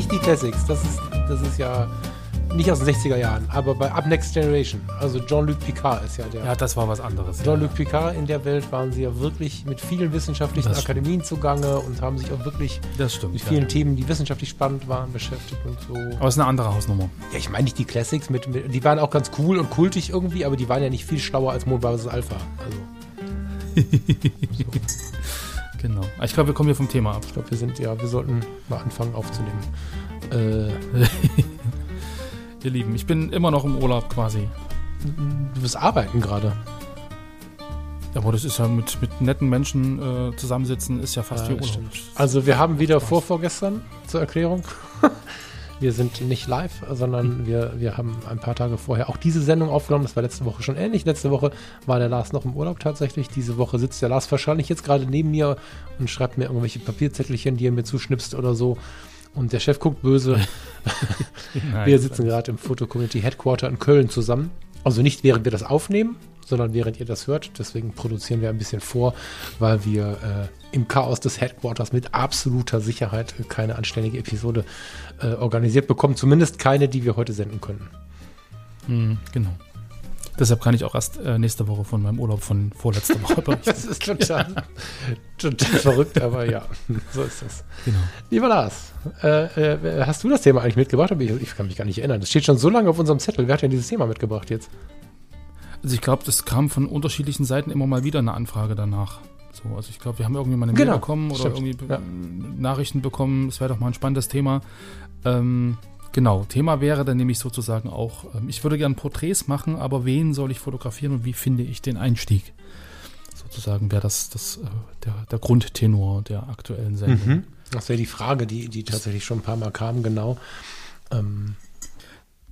Nicht die Classics, das ist, das ist ja nicht aus den 60er Jahren, aber bei Up Next Generation. Also Jean-Luc Picard ist ja der. Ja, das war was anderes. Jean-Luc Picard in der Welt waren sie ja wirklich mit vielen wissenschaftlichen Das Akademien zugange und haben sich auch wirklich stimmt. mit ja. vielen Themen, die wissenschaftlich spannend waren, beschäftigt und so. Aber es ist eine andere Hausnummer. Ja, ich meine nicht die Classics, mit, mit, die waren auch ganz cool und kultig irgendwie, aber die waren ja nicht viel schlauer als Mond vs. Alpha. Also, Genau. Ich glaube, wir kommen hier vom Thema ab. ich glaube, wir sind ja, wir sollten mal anfangen aufzunehmen. Äh, Ihr Lieben, ich bin immer noch im Urlaub quasi. du wirst arbeiten gerade. Aber das ist ja mit, mit netten Menschen äh, zusammensitzen, ist ja fast wie Ja, das Urlaub. stimmt. Also wir haben wieder vor vorgestern zur Erklärung. Wir sind nicht live, sondern wir, wir haben ein paar Tage vorher auch diese Sendung aufgenommen. Das war letzte Woche schon ähnlich. Letzte Woche war der Lars noch im Urlaub tatsächlich. Diese Woche sitzt der Lars wahrscheinlich jetzt gerade neben mir und schreibt mir irgendwelche Papierzettelchen, die er mir zuschnipst oder so. Und der Chef guckt böse. Nein, wir sitzen gerade im Photo Community Headquarter in Köln zusammen. Also nicht während wir das aufnehmen, sondern während ihr das hört. Deswegen produzieren wir ein bisschen vor, weil wir äh, im Chaos des Headquarters mit absoluter Sicherheit keine anständige Episode äh, organisiert bekommen. Zumindest keine, die wir heute senden können. Hm, genau. Deshalb kann ich auch erst äh, nächste Woche von meinem Urlaub von vorletzter Woche berichten. Das ist total, total verrückt, aber ja, so ist das. genau. Lieber Lars, äh, äh, hast du das Thema eigentlich mitgebracht? Ich, ich kann mich gar nicht erinnern. Das steht schon so lange auf unserem Zettel. Wer hat denn dieses Thema mitgebracht jetzt? Also ich glaube, das kam von unterschiedlichen Seiten immer mal wieder eine Anfrage danach. So, also ich glaube, wir haben irgendwie mal eine Genau, Mail bekommen oder stimmt, irgendwie ja. Nachrichten bekommen. Es wäre doch mal ein spannendes Thema. Ähm, genau, Thema wäre dann nämlich sozusagen auch, ähm, ich würde gerne Porträts machen, aber wen soll ich fotografieren und wie finde ich den Einstieg? Sozusagen wäre das, das äh, der, der Grundtenor der aktuellen Sendung. Das wäre die Frage, die, die tatsächlich schon ein paar Mal kam, genau. Ähm,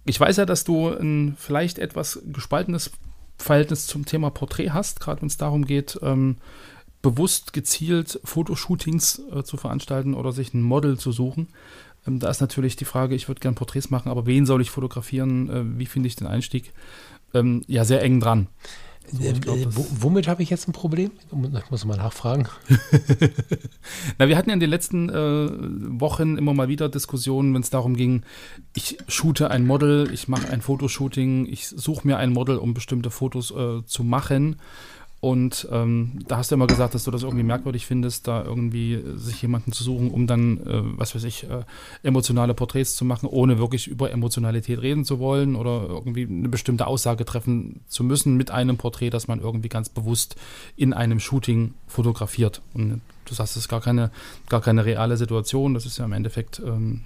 Ich weiß ja, dass du ein vielleicht etwas gespaltenes Verhältnis zum Thema Porträt hast, gerade wenn es darum geht, ähm, bewusst gezielt Fotoshootings äh, zu veranstalten oder sich ein Model zu suchen. Ähm, da ist natürlich die Frage, ich würde gerne Porträts machen, aber wen soll ich fotografieren? Äh, wie finde ich den Einstieg? Ähm, ja, sehr eng dran. So, glaub, äh, wo, womit habe ich jetzt ein Problem? Ich muss mal nachfragen. Na, wir hatten ja in den letzten äh, Wochen immer mal wieder Diskussionen, wenn es darum ging, ich shoote ein Model, ich mache ein Fotoshooting, ich suche mir ein Model, um bestimmte Fotos äh, zu machen. Und ähm, da hast du immer gesagt, dass du das irgendwie merkwürdig findest, da irgendwie äh, sich jemanden zu suchen, um dann, äh, was weiß ich, äh, emotionale Porträts zu machen, ohne wirklich über Emotionalität reden zu wollen oder irgendwie eine bestimmte Aussage treffen zu müssen mit einem Porträt, das man irgendwie ganz bewusst in einem Shooting fotografiert. Und du sagst, es ist gar keine, gar keine reale Situation, das ist ja im Endeffekt ähm,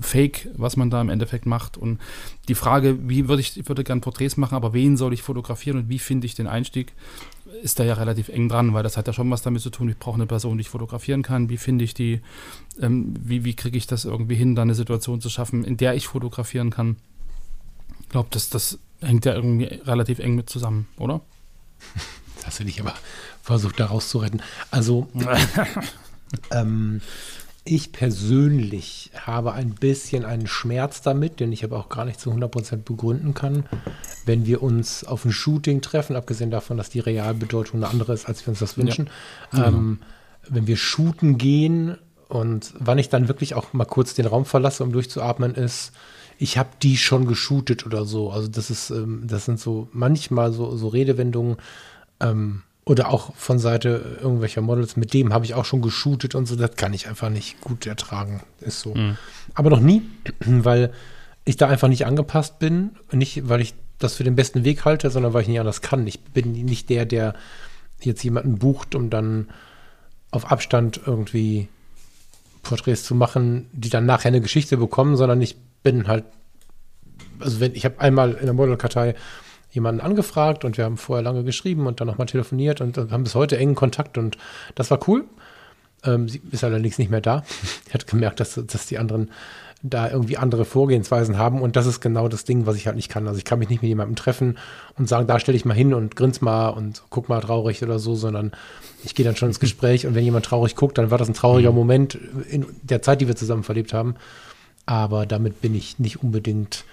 Fake, was man da im Endeffekt macht. Und die Frage, wie würde ich, ich würde gerne Porträts machen, aber wen soll ich fotografieren und wie finde ich den Einstieg, ist da ja relativ eng dran, weil das hat ja schon was damit zu tun, ich brauche eine Person, die ich fotografieren kann, wie finde ich die, ähm, wie, wie kriege ich das irgendwie hin, da eine Situation zu schaffen, in der ich fotografieren kann. Ich glaube, das, das hängt ja irgendwie relativ eng mit zusammen, oder? Das hast du dich aber versucht, da rauszuretten. Also, ähm, ich persönlich habe ein bisschen einen Schmerz damit, den ich aber auch gar nicht zu 100% begründen kann, wenn wir uns auf ein Shooting treffen, abgesehen davon, dass die Realbedeutung eine andere ist, als wir uns das wünschen. Ähm, wenn wir shooten gehen und wann ich dann wirklich auch mal kurz den Raum verlasse, um durchzuatmen, ist, ich habe die schon geshootet oder so. Also das ist, ähm, das sind so manchmal so, so Redewendungen, ähm, oder auch von Seite irgendwelcher Models, mit dem habe ich auch schon geshootet und so, das kann ich einfach nicht gut ertragen. Ist so. Aber noch nie, weil ich da einfach nicht angepasst bin. Nicht, weil ich das für den besten Weg halte, sondern weil ich nicht anders kann. Ich bin nicht der, der jetzt jemanden bucht, um dann auf Abstand irgendwie Porträts zu machen, die dann nachher eine Geschichte bekommen, sondern ich bin halt, also wenn ich habe einmal in der Modelkartei jemanden angefragt und wir haben vorher lange geschrieben und dann nochmal telefoniert und haben bis heute engen Kontakt und das war cool. Ähm, sie ist allerdings nicht mehr da. Sie hat gemerkt, dass, dass die anderen da irgendwie andere Vorgehensweisen haben und das ist genau das Ding, was ich halt nicht kann. Also ich kann mich nicht mit jemandem treffen und sagen, da stelle ich mal hin und grins mal und guck mal traurig oder so, sondern ich gehe dann schon ins Gespräch und wenn jemand traurig guckt, dann war das ein trauriger Moment in der Zeit, die wir zusammen verlebt haben. Aber damit bin ich nicht unbedingt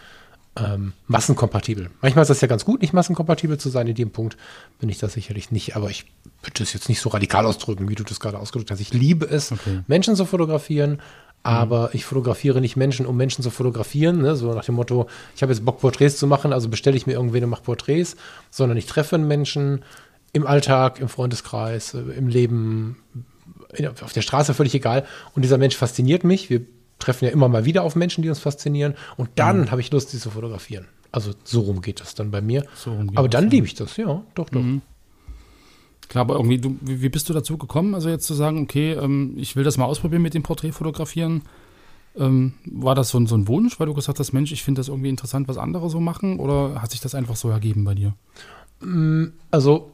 ähm, massenkompatibel. Manchmal ist das ja ganz gut, nicht massenkompatibel zu sein. In dem Punkt bin ich das sicherlich nicht, aber ich würde das jetzt nicht so radikal ausdrücken, wie du das gerade ausgedrückt hast. Ich liebe es, Okay. Menschen zu fotografieren, aber ich fotografiere nicht Menschen, um Menschen zu fotografieren. Ne? So nach dem Motto, ich habe jetzt Bock, Porträts zu machen, also bestelle ich mir irgendwen und mache Porträts, sondern ich treffe einen Menschen im Alltag, im Freundeskreis, äh, im Leben, auf der Straße, völlig egal. Und dieser Mensch fasziniert mich. Wir treffen ja immer mal wieder auf Menschen, die uns faszinieren. Und dann habe ich Lust, sie zu fotografieren. Also so rum geht das dann bei mir. So rum geht aber dann liebe ich das, ja, doch, doch. Klar, aber irgendwie, du, wie wie bist du dazu gekommen, also jetzt zu sagen, okay, ähm, ich will das mal ausprobieren mit dem Porträtfotografieren? Ähm, war das so ein, so ein Wunsch, weil du gesagt hast, Mensch, ich finde das irgendwie interessant, was andere so machen? Oder hat sich das einfach so ergeben bei dir? Also,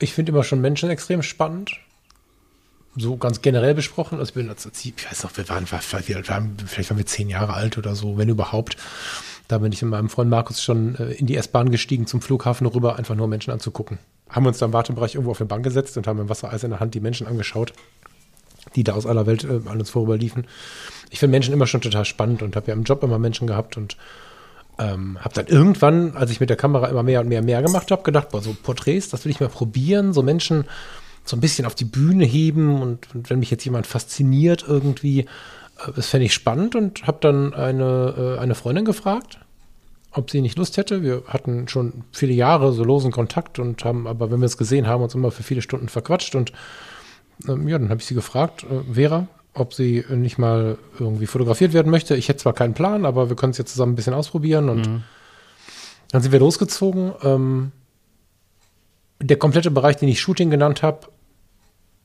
ich finde immer schon Menschen extrem spannend. So ganz generell besprochen. Also, als, ich weiß noch, wir waren, war- vielleicht, wir waren, wir zehn Jahre alt oder so, wenn überhaupt. Da bin ich mit meinem Freund Markus schon äh, in die S-Bahn gestiegen zum Flughafen rüber, einfach nur Menschen anzugucken. Haben uns dann im Wartebereich irgendwo auf eine Bank gesetzt und haben im Wassereis in der Hand die Menschen angeschaut, die da aus aller Welt äh, an uns vorüberliefen. Ich finde Menschen immer schon total spannend und habe ja im Job immer Menschen gehabt und ähm, habe dann irgendwann, als ich mit der Kamera immer mehr und mehr und mehr gemacht habe, gedacht, boah, so Porträts, das will ich mal probieren, so Menschen so ein bisschen auf die Bühne heben und, und wenn mich jetzt jemand fasziniert irgendwie, äh, das fände ich spannend und habe dann eine, äh, eine Freundin gefragt, ob sie nicht Lust hätte. Wir hatten schon viele Jahre so losen Kontakt und haben, aber wenn wir es gesehen haben, uns immer für viele Stunden verquatscht und ähm, ja, dann habe ich sie gefragt, äh, Vera, ob sie nicht mal irgendwie fotografiert werden möchte. Ich hätte zwar keinen Plan, aber wir können es jetzt zusammen ein bisschen ausprobieren und dann sind wir losgezogen. Ähm, der komplette Bereich, den ich Shooting genannt habe,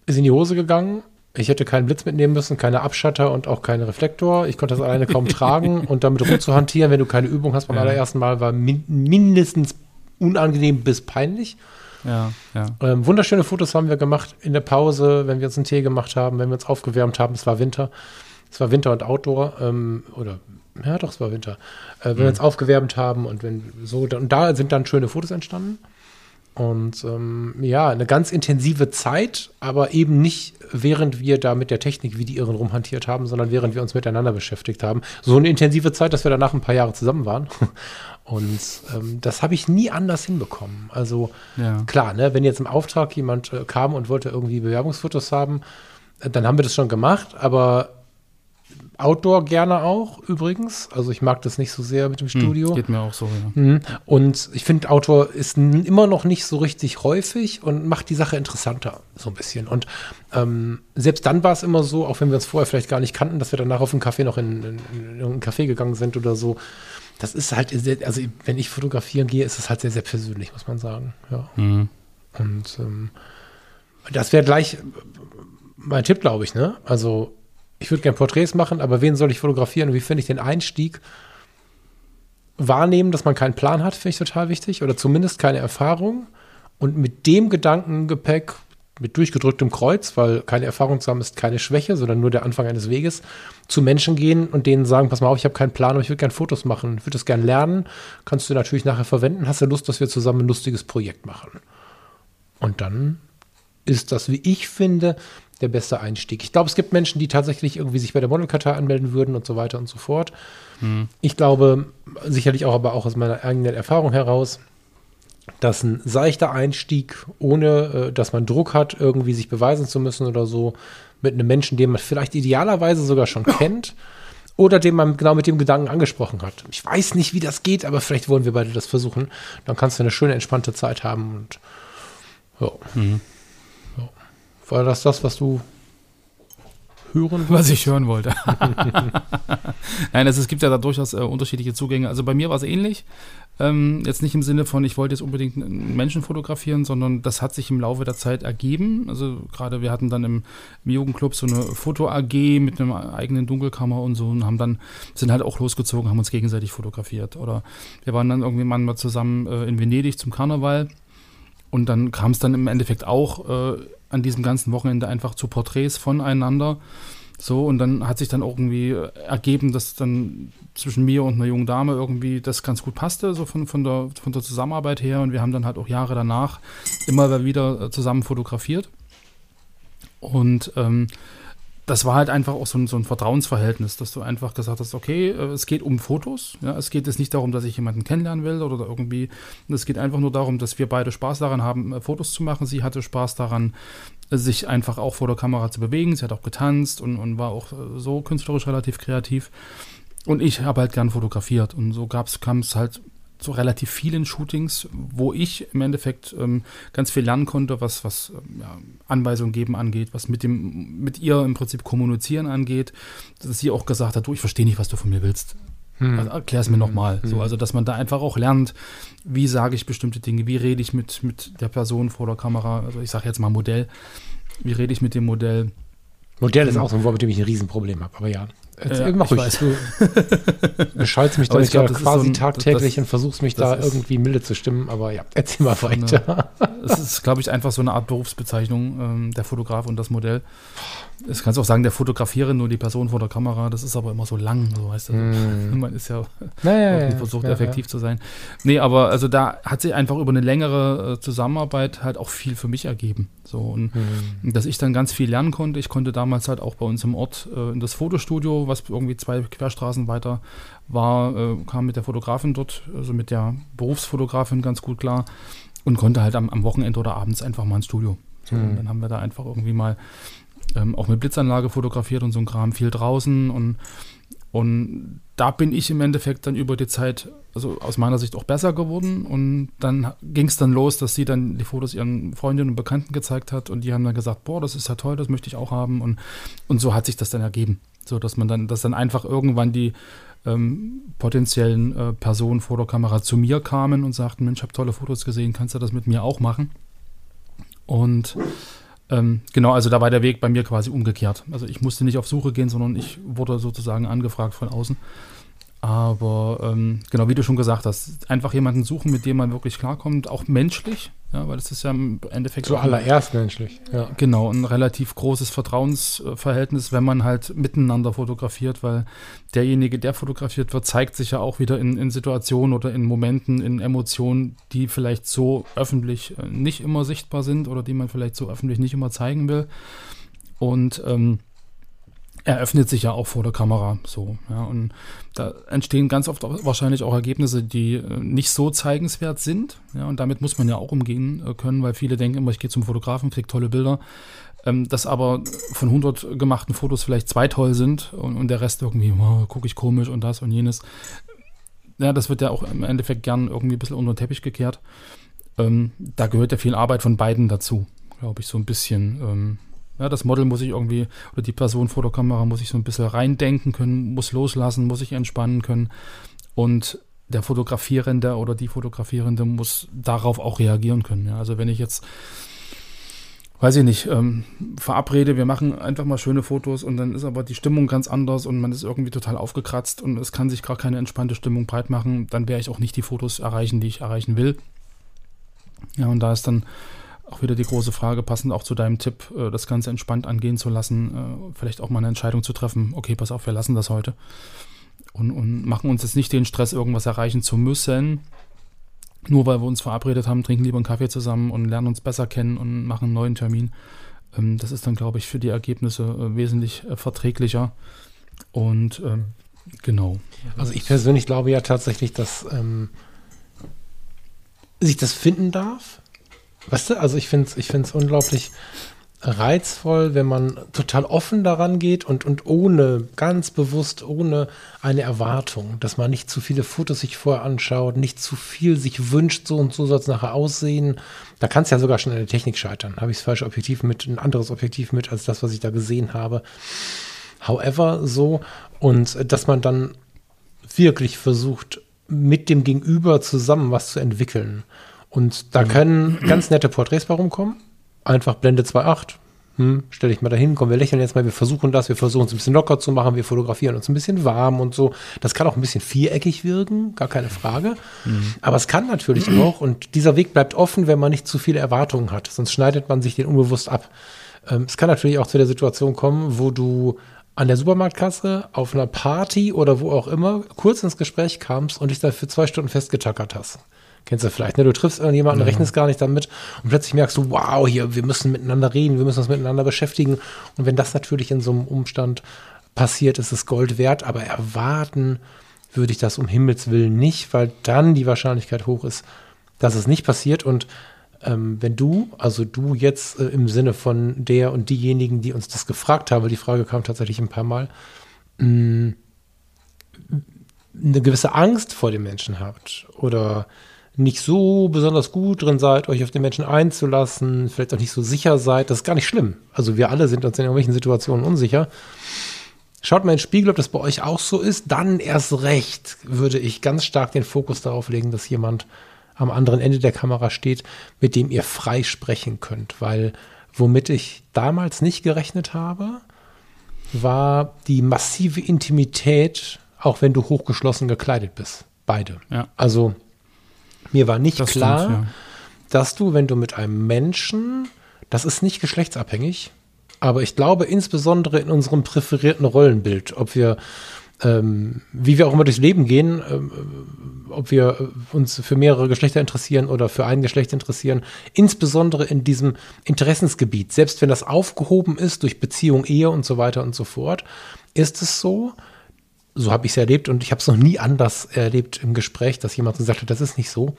ist in die Hose gegangen. Ich hätte keinen Blitz mitnehmen müssen, keine Abschatter und auch keinen Reflektor. Ich konnte das alleine kaum tragen und damit rumzuhantieren, wenn du keine Übung hast beim Ja. allerersten Mal, war min mindestens unangenehm bis peinlich. Ja, ja. Ähm, wunderschöne Fotos haben wir gemacht in der Pause, wenn wir uns einen Tee gemacht haben, wenn wir uns aufgewärmt haben. Es war Winter. Es war Winter und Outdoor. Ähm, oder, ja, doch, es war Winter. Äh, wenn wir uns aufgewärmt haben und wenn so, und da sind dann schöne Fotos entstanden. Und ähm, ja, eine ganz intensive Zeit, aber eben nicht während wir da mit der Technik wie die Irren rumhantiert haben, sondern während wir uns miteinander beschäftigt haben. So eine intensive Zeit, dass wir danach ein paar Jahre zusammen waren. Und ähm, das habe ich nie anders hinbekommen. Also Ja. klar, ne, wenn jetzt im Auftrag jemand äh, kam und wollte irgendwie Bewerbungsfotos haben, äh, dann haben wir das schon gemacht, aber Outdoor gerne auch übrigens. Also ich mag das nicht so sehr mit dem Studio. Geht mir auch so, ja. Mhm. Und ich finde, Outdoor ist immer noch nicht so richtig häufig und macht die Sache interessanter, so ein bisschen. Und ähm, selbst dann war es immer so, auch wenn wir uns vorher vielleicht gar nicht kannten, dass wir danach auf dem Café noch in, in, Café gegangen sind oder so. Das ist halt, sehr, also wenn ich fotografieren gehe, ist es halt sehr, sehr persönlich, muss man sagen. Ja. Mhm. Und ähm, das wäre gleich mein Tipp, glaube ich, ne? Also ich würde gerne Porträts machen, aber wen soll ich fotografieren und wie finde ich den Einstieg? Wahrnehmen, dass man keinen Plan hat, finde ich total wichtig oder zumindest keine Erfahrung. Und mit dem Gedankengepäck, mit durchgedrücktem Kreuz, weil keine Erfahrung zu haben ist keine Schwäche, sondern nur der Anfang eines Weges, zu Menschen gehen und denen sagen, pass mal auf, ich habe keinen Plan, aber ich würde gerne Fotos machen, ich würde das gerne lernen, kannst du natürlich nachher verwenden, hast du Lust, dass wir zusammen ein lustiges Projekt machen. Und dann ist das, wie ich finde, der beste Einstieg. Ich glaube, es gibt Menschen, die tatsächlich irgendwie sich bei der Modelkartei anmelden würden und so weiter und so fort. Ich glaube, sicherlich auch, aber auch aus meiner eigenen Erfahrung heraus, dass ein seichter Einstieg, ohne äh, dass man Druck hat, irgendwie sich beweisen zu müssen oder so, mit einem Menschen, den man vielleicht idealerweise sogar schon kennt oder den man genau mit dem Gedanken angesprochen hat. Ich weiß nicht, wie das geht, aber vielleicht wollen wir beide das versuchen. Dann kannst du eine schöne, entspannte Zeit haben und ja. ja. War das das, was du hören Was ich hören wollte. Nein, es gibt ja da durchaus äh, unterschiedliche Zugänge. Also bei mir war es ähnlich. Ähm, jetzt nicht im Sinne von, ich wollte jetzt unbedingt einen Menschen fotografieren, sondern das hat sich im Laufe der Zeit ergeben. Also gerade wir hatten dann im, im Jugendclub so eine Foto-AG mit einer eigenen Dunkelkammer und so und haben dann, sind halt auch losgezogen, haben uns gegenseitig fotografiert. Oder wir waren dann irgendwie mal zusammen äh, in Venedig zum Karneval und dann kam es dann im Endeffekt auch äh, an diesem ganzen Wochenende einfach zu Porträts voneinander. So, und dann hat sich dann irgendwie ergeben, dass dann zwischen mir und einer jungen Dame irgendwie das ganz gut passte, so von, von, der, von der Zusammenarbeit her. Und wir haben dann halt auch Jahre danach immer wieder zusammen fotografiert. Und ähm, das war halt einfach auch so ein, so ein, Vertrauensverhältnis, dass du einfach gesagt hast, okay, äh, es geht um Fotos. Ja, es geht jetzt nicht darum, dass ich jemanden kennenlernen will oder irgendwie. Es geht einfach nur darum, dass wir beide Spaß daran haben, äh, Fotos zu machen. Sie hatte Spaß daran, sich einfach auch vor der Kamera zu bewegen. Sie hat auch getanzt und, und war auch äh, so künstlerisch relativ kreativ. Und ich habe halt gern fotografiert. Und so kam es halt zu relativ vielen Shootings, wo ich im Endeffekt ähm, ganz viel lernen konnte, was, was ähm, ja, Anweisungen geben angeht, was mit, dem, mit ihr im Prinzip kommunizieren angeht, dass sie auch gesagt hat, du, ich verstehe nicht, was du von mir willst. Hm. Also, Erklär es mir hm. nochmal. So, hm. also, dass man da einfach auch lernt, wie sage ich bestimmte Dinge, wie rede ich mit, mit der Person vor der Kamera, also ich sage jetzt mal Modell, wie rede ich mit dem Modell. Modell ist genau. auch so ein Wort, mit dem ich ein Riesenproblem habe, aber ja. Ja, mach ich ruhig. Du beschallst mich damit ja quasi so ein, tagtäglich das, und versuchst mich da irgendwie milde zu stimmen, aber ja, erzähl mal weiter. Es ist, glaube ich, einfach so eine Art Berufsbezeichnung, ähm, der Fotograf und das Modell. Das kannst du auch sagen, der Fotografierin, nur die Person vor der Kamera, das ist aber immer so lang, so heißt das. Mm. Man ist ja, naja, ja versucht, ja, effektiv zu sein. Nee, aber also da hat sich einfach über eine längere äh, Zusammenarbeit halt auch viel für mich ergeben. So, und mm. dass ich dann ganz viel lernen konnte. Ich konnte damals halt auch bei uns im Ort äh, in das Fotostudio, was irgendwie zwei Querstraßen weiter war, äh, kam mit der Fotografin dort, also mit der Berufsfotografin ganz gut klar und konnte halt am, am Wochenende oder abends einfach mal ins Studio. So. Und dann haben wir da einfach irgendwie mal ähm, auch mit Blitzanlage fotografiert und so ein Kram viel draußen und und da bin ich im Endeffekt dann über die Zeit, also aus meiner Sicht auch besser geworden. Und dann ging es dann los, dass sie dann die Fotos ihren Freundinnen und Bekannten gezeigt hat. Und die haben dann gesagt, boah, das ist ja toll, das möchte ich auch haben. Und, und so hat sich das dann ergeben. So dass man dann, dass dann einfach irgendwann die ähm, potenziellen äh, Personen vor der Kamera zu mir kamen und sagten, Mensch, ich habe tolle Fotos gesehen, kannst du das mit mir auch machen? Und ähm, genau, also da war der Weg bei mir quasi umgekehrt. Also ich musste nicht auf Suche gehen, sondern ich wurde sozusagen angefragt von außen. Aber ähm, genau, wie du schon gesagt hast, einfach jemanden suchen, mit dem man wirklich klarkommt, auch menschlich, ja, weil es ist ja im Endeffekt. Zuallererst menschlich, ja. Genau, ein relativ großes Vertrauensverhältnis, wenn man halt miteinander fotografiert, weil derjenige, der fotografiert wird, zeigt sich ja auch wieder in, in Situationen oder in Momenten, in Emotionen, die vielleicht so öffentlich äh, nicht immer sichtbar sind oder die man vielleicht so öffentlich nicht immer zeigen will. Und ähm, er öffnet sich ja auch vor der Kamera so. Ja, und da entstehen ganz oft wahrscheinlich auch Ergebnisse, die äh, nicht so zeigenswert sind. Ja, und damit muss man ja auch umgehen äh, können, weil viele denken immer, ich gehe zum Fotografen, kriege tolle Bilder. Ähm, dass aber von 100 gemachten Fotos vielleicht zwei toll sind und, und der Rest irgendwie, oh, gucke ich komisch und das und jenes. Ja, das wird ja auch im Endeffekt gern irgendwie ein bisschen unter den Teppich gekehrt. Ähm, da gehört ja viel Arbeit von beiden dazu, glaube ich, so ein bisschen. Ähm, ja, das Model muss ich irgendwie, oder die Person vor der Kamera muss ich so ein bisschen reindenken können, muss loslassen, muss ich entspannen können. Und der Fotografierende oder die Fotografierende muss darauf auch reagieren können. Ja, also wenn ich jetzt, weiß ich nicht, ähm, verabrede, wir machen einfach mal schöne Fotos und dann ist aber die Stimmung ganz anders und man ist irgendwie total aufgekratzt und es kann sich gar keine entspannte Stimmung breit machen, dann werde ich auch nicht die Fotos erreichen, die ich erreichen will. Ja, und da ist dann auch wieder die große Frage, passend auch zu deinem Tipp, äh, das Ganze entspannt angehen zu lassen, äh, vielleicht auch mal eine Entscheidung zu treffen, okay, pass auf, wir lassen das heute. Und, und machen uns jetzt nicht den Stress, irgendwas erreichen zu müssen, nur weil wir uns verabredet haben, trinken lieber einen Kaffee zusammen und lernen uns besser kennen und machen einen neuen Termin. Ähm, das ist dann, glaube ich, für die Ergebnisse äh, wesentlich verträglicher. Und ähm, genau. Also ich persönlich glaube ja tatsächlich, dass ähm, sich das finden darf Weißt du, also ich finde es ich find's unglaublich reizvoll, wenn man total offen daran geht und, und ohne, ganz bewusst, ohne eine Erwartung, dass man nicht zu viele Fotos sich vorher anschaut, nicht zu viel sich wünscht, so und so soll es nachher aussehen. Da kann es ja sogar schon an der Technik scheitern. Habe ich das falsche Objektiv mit, ein anderes Objektiv mit, als das, was ich da gesehen habe. However, so, und dass man dann wirklich versucht, mit dem Gegenüber zusammen was zu entwickeln. Und da können ganz nette Porträts bei rumkommen einfach Blende 2.8. Hm, stell dich mal dahin, komm, wir lächeln jetzt mal, wir versuchen das, wir versuchen es ein bisschen locker zu machen, wir fotografieren uns ein bisschen warm und so. Das kann auch ein bisschen viereckig wirken, gar keine Frage. Mhm. Aber es kann natürlich auch, und dieser Weg bleibt offen, wenn man nicht zu viele Erwartungen hat, sonst schneidet man sich den unbewusst ab. Ähm, es kann natürlich auch zu der Situation kommen, wo du an der Supermarktkasse, auf einer Party oder wo auch immer kurz ins Gespräch kamst und dich da für zwei Stunden festgetackert hast. Kennst du vielleicht, ne? Du triffst irgendjemanden, ja. rechnest gar nicht damit und plötzlich merkst du, wow, hier, wir müssen miteinander reden, wir müssen uns miteinander beschäftigen. Und wenn das natürlich in so einem Umstand passiert, ist es Gold wert, aber erwarten würde ich das um Himmels Willen nicht, weil dann die Wahrscheinlichkeit hoch ist, dass es nicht passiert. Und ähm, wenn du, also du jetzt äh, im Sinne von der und diejenigen, die uns das gefragt haben, die Frage kam tatsächlich ein paar Mal, mh, mm, eine gewisse Angst vor dem Menschen habt oder nicht so besonders gut drin seid, euch auf den Menschen einzulassen, vielleicht auch nicht so sicher seid, das ist gar nicht schlimm. Also wir alle sind uns in irgendwelchen Situationen unsicher. Schaut mal in den Spiegel, ob das bei euch auch so ist. Dann erst recht würde ich ganz stark den Fokus darauf legen, dass jemand am anderen Ende der Kamera steht, mit dem ihr frei sprechen könnt. Weil womit ich damals nicht gerechnet habe, war die massive Intimität, auch wenn du hochgeschlossen gekleidet bist. Beide. Ja. Also mir war nicht das klar, stimmt, ja. dass du, wenn du mit einem Menschen, das ist nicht geschlechtsabhängig, aber ich glaube insbesondere in unserem präferierten Rollenbild, ob wir, ähm, wie wir auch immer durchs Leben gehen, ähm, ob wir uns für mehrere Geschlechter interessieren oder für ein Geschlecht interessieren, insbesondere in diesem Interessensgebiet, selbst wenn das aufgehoben ist durch Beziehung, Ehe und so weiter und so fort, ist es so, so habe ich es erlebt und ich habe es noch nie anders erlebt im Gespräch, dass jemand gesagt hat, das ist nicht so.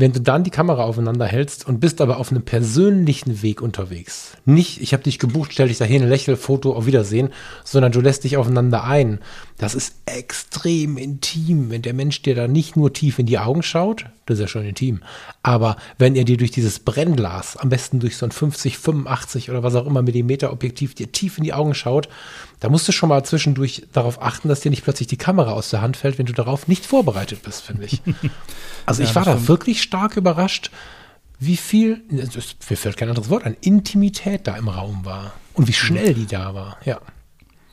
Wenn du dann die Kamera aufeinander hältst und bist aber auf einem persönlichen Weg unterwegs, nicht, ich habe dich gebucht, stell dich dahin, lächel, Foto, auf Wiedersehen, sondern du lässt dich aufeinander ein. Das ist extrem intim, wenn der Mensch dir da nicht nur tief in die Augen schaut, das ist ja schon intim, aber wenn er dir durch dieses Brennglas, am besten durch so ein 50, 85 oder was auch immer Millimeter Objektiv dir tief in die Augen schaut, da musst du schon mal zwischendurch darauf achten, dass dir nicht plötzlich die Kamera aus der Hand fällt, wenn du darauf nicht vorbereitet bist, finde ich. Also ja, ich war da wirklich stark überrascht, wie viel, mir fällt kein anderes Wort an, Intimität da im Raum war und wie schnell die da war, ja.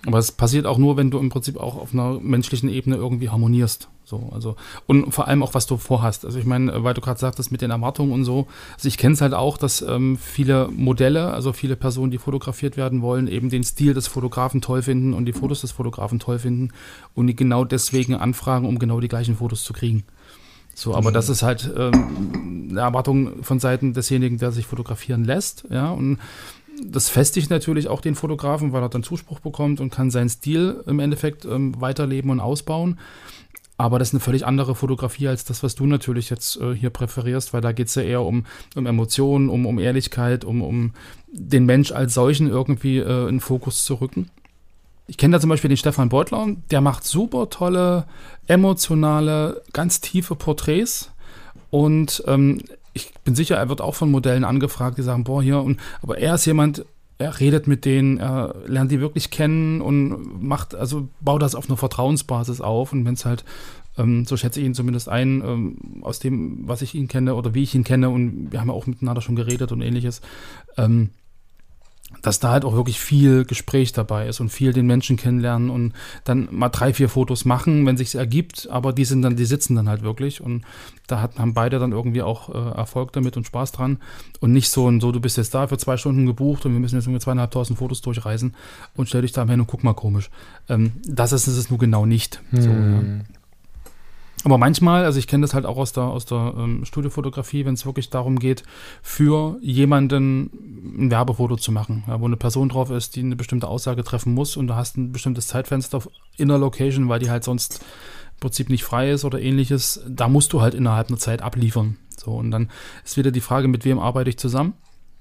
Aber es passiert auch nur, wenn du im Prinzip auch auf einer menschlichen Ebene irgendwie harmonierst. So, also, und vor allem auch, was du vorhast. Also ich meine, weil du gerade sagtest, mit den Erwartungen und so, also ich kenne es halt auch, dass ähm, viele Modelle, also viele Personen, die fotografiert werden wollen, eben den Stil des Fotografen toll finden und die Fotos des Fotografen toll finden und die genau deswegen anfragen, um genau die gleichen Fotos zu kriegen. So, aber das ist halt ähm, eine Erwartung von Seiten desjenigen, der sich fotografieren lässt, ja, und das festigt natürlich auch den Fotografen, weil er dann Zuspruch bekommt und kann seinen Stil im Endeffekt ähm, weiterleben und ausbauen. Aber das ist eine völlig andere Fotografie als das, was du natürlich jetzt äh, hier präferierst, weil da geht es ja eher um, um Emotionen, um, um Ehrlichkeit, um, um den Mensch als solchen irgendwie äh, in Fokus zu rücken. Ich kenne da zum Beispiel den Stefan Beutler, der macht super tolle, emotionale, ganz tiefe Porträts. Und ähm, ich bin sicher, er wird auch von Modellen angefragt, die sagen, boah, hier, und, aber er ist jemand, er redet mit denen, er lernt die wirklich kennen und macht, also baut das auf einer Vertrauensbasis auf. Und wenn es halt, ähm, so schätze ich ihn zumindest ein, ähm, aus dem, was ich ihn kenne oder wie ich ihn kenne, und wir haben ja auch miteinander schon geredet und ähnliches, ähm, dass da halt auch wirklich viel Gespräch dabei ist und viel den Menschen kennenlernen und dann mal drei, vier Fotos machen, wenn sich ergibt, aber die sind dann, die sitzen dann halt wirklich und da hat, haben beide dann irgendwie auch äh, Erfolg damit und Spaß dran und nicht so und so, du bist jetzt da für zwei Stunden gebucht und wir müssen jetzt irgendwie zweieinhalbtausend Fotos durchreisen und stell dich da hin und guck mal komisch. Ähm, das ist es nur genau nicht. Hm. So, ja. Aber manchmal, also ich kenne das halt auch aus der, aus der ähm, Studiofotografie, wenn es wirklich darum geht, für jemanden ein Werbefoto zu machen, ja, wo eine Person drauf ist, die eine bestimmte Aussage treffen muss und du hast ein bestimmtes Zeitfenster in der Location, weil die halt sonst im Prinzip nicht frei ist oder ähnliches, da musst du halt innerhalb einer Zeit abliefern. So, und dann ist wieder die Frage, mit wem arbeite ich zusammen?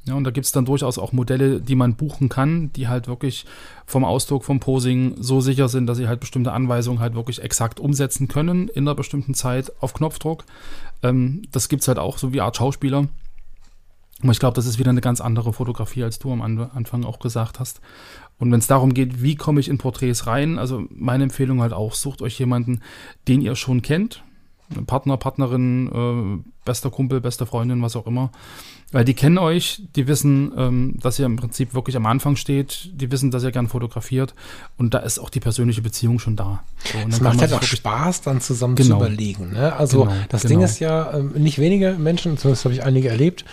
Ja, und da gibt es dann durchaus auch Modelle, die man buchen kann, die halt wirklich vom Ausdruck, vom Posing so sicher sind, dass sie halt bestimmte Anweisungen halt wirklich exakt umsetzen können in einer bestimmten Zeit auf Knopfdruck. Ähm, das gibt es halt auch so wie Art Schauspieler. Aber ich glaube, das ist wieder eine ganz andere Fotografie, als du am Anfang auch gesagt hast. Und wenn es darum geht, wie komme ich in Porträts rein, also meine Empfehlung halt auch, sucht euch jemanden, den ihr schon kennt, Partner, Partnerin, äh, bester Kumpel, beste Freundin, was auch immer. Weil die kennen euch, die wissen, ähm, dass ihr im Prinzip wirklich am Anfang steht, die wissen, dass ihr gern fotografiert und da ist auch die persönliche Beziehung schon da. So, es macht halt auch Spaß, dann zusammen genau. zu überlegen. Ne? Also genau, das genau. Ding ist ja, äh, nicht wenige Menschen, zumindest habe ich einige erlebt,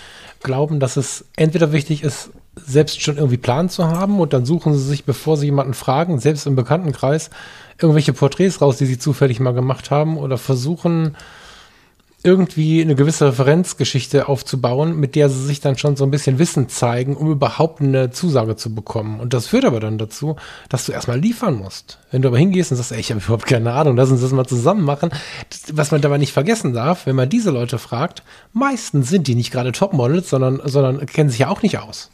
glauben, dass es entweder wichtig ist, selbst schon irgendwie Plan zu haben und dann suchen sie sich, bevor sie jemanden fragen, selbst im Bekanntenkreis, irgendwelche Porträts raus, die sie zufällig mal gemacht haben oder versuchen irgendwie eine gewisse Referenzgeschichte aufzubauen, mit der sie sich dann schon so ein bisschen Wissen zeigen, um überhaupt eine Zusage zu bekommen. Und das führt aber dann dazu, dass du erstmal liefern musst. Wenn du aber hingehst und sagst, ey, ich habe überhaupt keine Ahnung, lass uns das mal zusammen machen. Was man dabei nicht vergessen darf, wenn man diese Leute fragt, meistens sind die nicht gerade Topmodels, sondern, sondern kennen sich ja auch nicht aus.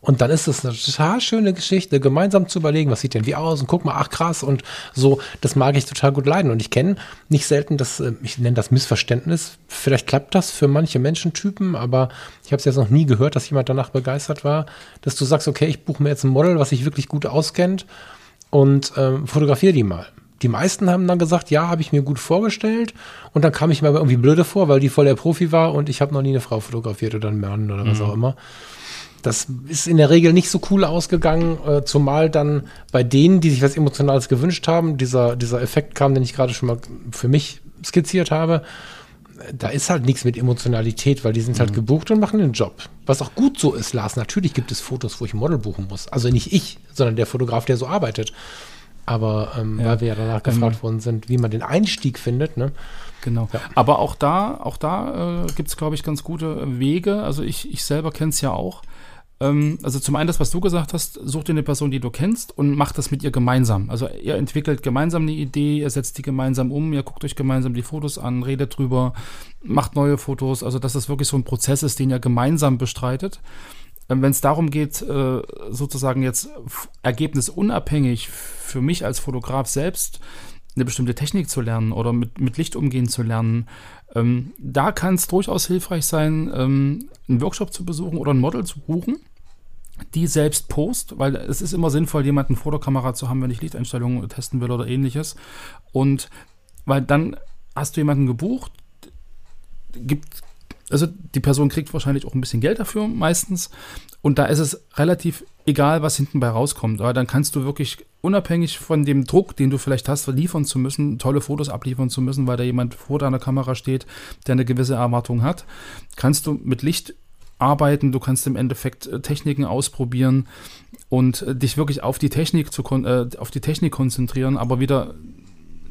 Und dann ist es eine total schöne Geschichte, gemeinsam zu überlegen, was sieht denn wie aus und guck mal, ach krass und so, das mag ich total gut leiden. Und ich kenne nicht selten das, äh, ich nenne das Missverständnis. Vielleicht klappt das für manche Menschentypen, aber ich habe es jetzt noch nie gehört, dass jemand danach begeistert war, dass du sagst, okay, ich buche mir jetzt ein Model, was sich wirklich gut auskennt und ähm, fotografiere die mal. Die meisten haben dann gesagt, ja, habe ich mir gut vorgestellt. Und dann kam ich mir aber irgendwie blöde vor, weil die voll der Profi war und ich habe noch nie eine Frau fotografiert oder einen Mann oder was mhm. auch immer. Das ist in der Regel nicht so cool ausgegangen, äh, zumal dann bei denen, die sich was Emotionales gewünscht haben, dieser, dieser Effekt kam, den ich gerade schon mal für mich skizziert habe. Da ist halt nichts mit Emotionalität, weil die sind halt mhm. halt gebucht und machen den Job. Was auch gut so ist, Lars. Natürlich gibt es Fotos, wo ich ein Model buchen muss. Also nicht ich, sondern der Fotograf, der so arbeitet. Aber ähm, ja. weil wir ja danach gefragt ähm, worden sind, wie man den Einstieg findet, ne? Genau. Ja. Aber auch da, auch da äh, gibt es, glaube ich, ganz gute Wege. Also ich, ich selber kenne es ja auch. Ähm, also zum einen das, was du gesagt hast, such dir eine Person, die du kennst und macht das mit ihr gemeinsam. Also ihr entwickelt gemeinsam eine Idee, ihr setzt die gemeinsam um, ihr guckt euch gemeinsam die Fotos an, redet drüber, macht neue Fotos. Also dass das wirklich so ein Prozess ist, den ihr gemeinsam bestreitet. Ähm, Wenn es darum geht, äh, sozusagen jetzt ergebnisunabhängig für mich als Fotograf selbst eine bestimmte Technik zu lernen oder mit, mit Licht umgehen zu lernen, ähm, da kann es durchaus hilfreich sein, ähm, einen Workshop zu besuchen oder ein Model zu buchen, die selbst post, weil es ist immer sinnvoll, jemanden vor der Kamera zu haben, wenn ich Lichteinstellungen testen will oder ähnliches. Und weil dann hast du jemanden gebucht, gibt, also die Person kriegt wahrscheinlich auch ein bisschen Geld dafür meistens. Und da ist es relativ egal, was hinten bei rauskommt. Aber dann kannst du wirklich unabhängig von dem Druck, den du vielleicht hast, liefern zu müssen, tolle Fotos abliefern zu müssen, weil da jemand vor deiner Kamera steht, der eine gewisse Erwartung hat, kannst du mit Licht arbeiten, du kannst im Endeffekt äh, Techniken ausprobieren und äh, dich wirklich auf die Technik zu äh, auf die Technik konzentrieren, aber wieder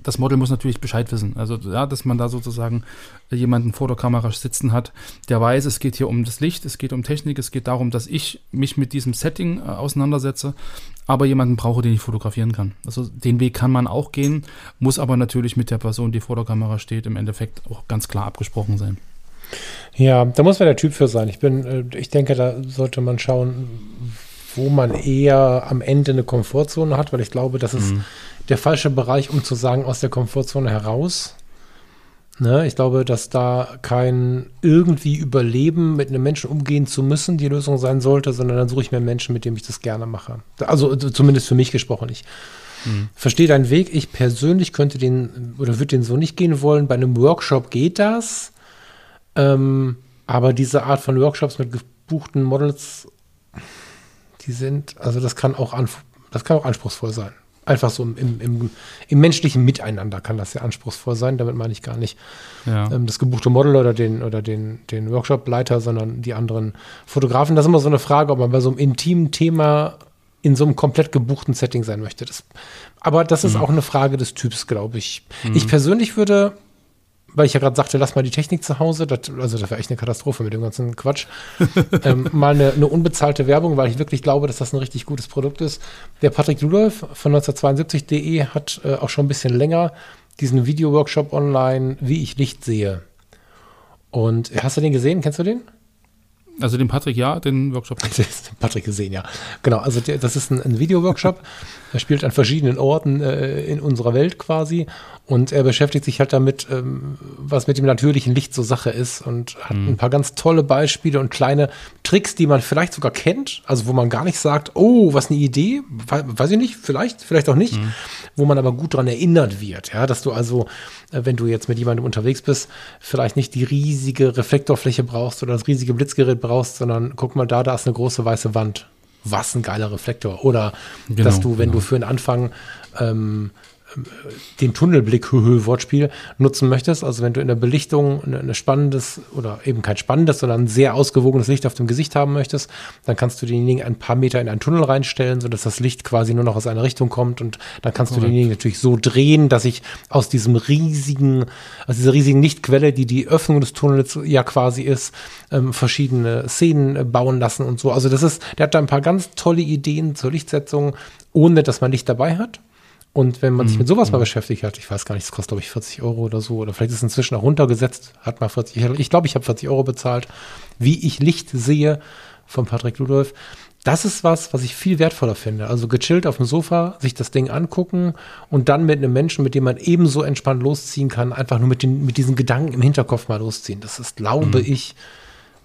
das Model muss natürlich Bescheid wissen. Also, ja, dass man da sozusagen jemanden vor der Kamera sitzen hat, der weiß, es geht hier um das Licht, es geht um Technik, es geht darum, dass ich mich mit diesem Setting äh, auseinandersetze, aber jemanden brauche, den ich fotografieren kann. Also, den Weg kann man auch gehen, muss aber natürlich mit der Person, die vor der Kamera steht, im Endeffekt auch ganz klar abgesprochen sein. Ja, da muss man der Typ für sein. Ich bin, äh, ich denke, da sollte man schauen, wo man eher am Ende eine Komfortzone hat, weil ich glaube, das ist mhm. der falsche Bereich, um zu sagen, aus der Komfortzone heraus. Ne, ich glaube, dass da kein irgendwie Überleben mit einem Menschen umgehen zu müssen die Lösung sein sollte, sondern dann suche ich mir einen Menschen, mit dem ich das gerne mache. Also zumindest für mich gesprochen. Ich mhm. verstehe deinen Weg. Ich persönlich könnte den oder würde den so nicht gehen wollen. Bei einem Workshop geht das. Ähm, aber diese Art von Workshops mit gebuchten Models die sind, also das kann auch, das kann auch anspruchsvoll sein. Einfach so im, im, im, menschlichen Miteinander kann das sehr anspruchsvoll sein. Damit meine ich gar nicht ja. ähm, das gebuchte Model oder den, oder den, den Workshop-Leiter, sondern die anderen Fotografen. Das ist immer so eine Frage, ob man bei so einem intimen Thema in so einem komplett gebuchten Setting sein möchte. Das, aber das ist mhm. auch eine Frage des Typs, glaube ich. Mhm. Ich persönlich würde weil ich ja gerade sagte, lass mal die Technik zu Hause, das, also das wäre echt eine Katastrophe mit dem ganzen Quatsch, ähm, mal eine, eine, unbezahlte Werbung, weil ich wirklich glaube, dass das ein richtig gutes Produkt ist. Der Patrick Ludolf von 1972.de hat äh, auch schon ein bisschen länger diesen Video-Workshop online, wie ich Licht sehe. Und hast du den gesehen? Kennst du den? Also den Patrick, ja, den Workshop. Patrick gesehen, ja. Genau, also der, das ist ein, ein Videoworkshop. er spielt an verschiedenen Orten äh, in unserer Welt quasi. Und er beschäftigt sich halt damit, ähm, was mit dem natürlichen Licht so Sache ist und hat mhm. ein paar ganz tolle Beispiele und kleine Tricks, die man vielleicht sogar kennt, also wo man gar nicht sagt, oh, was eine Idee, weiß ich nicht, vielleicht, vielleicht auch nicht, mhm. wo man aber gut daran erinnert wird, ja, dass du also, äh, wenn du jetzt mit jemandem unterwegs bist, vielleicht nicht die riesige Reflektorfläche brauchst oder das riesige Blitzgerät brauchst, sondern guck mal da, da ist eine große weiße Wand. Was ein geiler Reflektor. Oder genau, dass du, wenn genau. du für einen Anfang ähm, den Tunnelblick, höhö, Wortspiel, nutzen möchtest. Also wenn du in der Belichtung ein spannendes oder eben kein spannendes, sondern ein sehr ausgewogenes Licht auf dem Gesicht haben möchtest, dann kannst du denjenigen ein paar Meter in einen Tunnel reinstellen, sodass das Licht quasi nur noch aus einer Richtung kommt und dann kannst Correct. du denjenigen natürlich so drehen, dass ich aus diesem riesigen, aus dieser riesigen Lichtquelle, die die Öffnung des Tunnels ja quasi ist, ähm, verschiedene Szenen bauen lassen und so. Also das ist, der hat da ein paar ganz tolle Ideen zur Lichtsetzung, ohne dass man Licht dabei hat. Und wenn man sich mit sowas mal mhm. beschäftigt hat, ich weiß gar nicht, es kostet, glaube ich, 40 Euro oder so, oder vielleicht ist es inzwischen auch runtergesetzt, hat mal 40, ich glaube, ich habe 40 Euro bezahlt, wie ich Licht sehe von Patrick Ludolf. Das ist was, was ich viel wertvoller finde. Also gechillt auf dem Sofa, sich das Ding angucken und dann mit einem Menschen, mit dem man ebenso entspannt losziehen kann, einfach nur mit, den, mit diesen Gedanken im Hinterkopf mal losziehen. Das ist, glaube mhm. ich,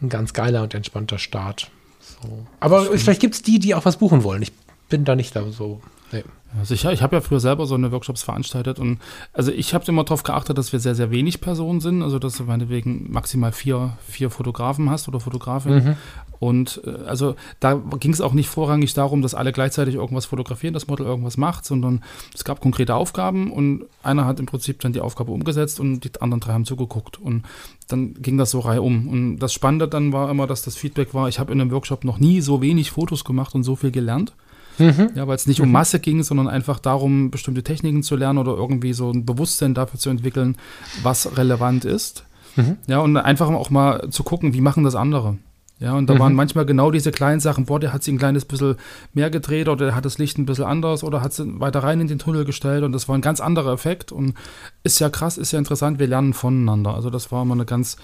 ein ganz geiler und entspannter Start. So. Aber vielleicht gibt es die, die auch was buchen wollen. Ich bin da nicht da so. Nee. Also ich, ich habe ja früher selber so eine Workshops veranstaltet und also ich habe immer darauf geachtet, dass wir sehr, sehr wenig Personen sind, also dass du meinetwegen maximal vier, vier Fotografen hast oder Fotografinnen. Mhm. Und äh, also da ging es auch nicht vorrangig darum, dass alle gleichzeitig irgendwas fotografieren, das Model irgendwas macht, sondern es gab konkrete Aufgaben und einer hat im Prinzip dann die Aufgabe umgesetzt und die anderen drei haben zugeguckt. Und dann ging das so reihum. Und das Spannende dann war immer, dass das Feedback war, ich habe in einem Workshop noch nie so wenig Fotos gemacht und so viel gelernt. Mhm. Ja, weil es nicht um mhm. Masse ging, sondern einfach darum, bestimmte Techniken zu lernen oder irgendwie so ein Bewusstsein dafür zu entwickeln, was relevant ist. Mhm. Ja, und einfach auch mal zu gucken, wie machen das andere. Ja, und da mhm. waren manchmal genau diese kleinen Sachen, boah, der hat sie ein kleines bisschen mehr gedreht oder der hat das Licht ein bisschen anders oder hat sie weiter rein in den Tunnel gestellt und das war ein ganz anderer Effekt und ist ja krass, ist ja interessant, wir lernen voneinander. Also das war immer eine ganz,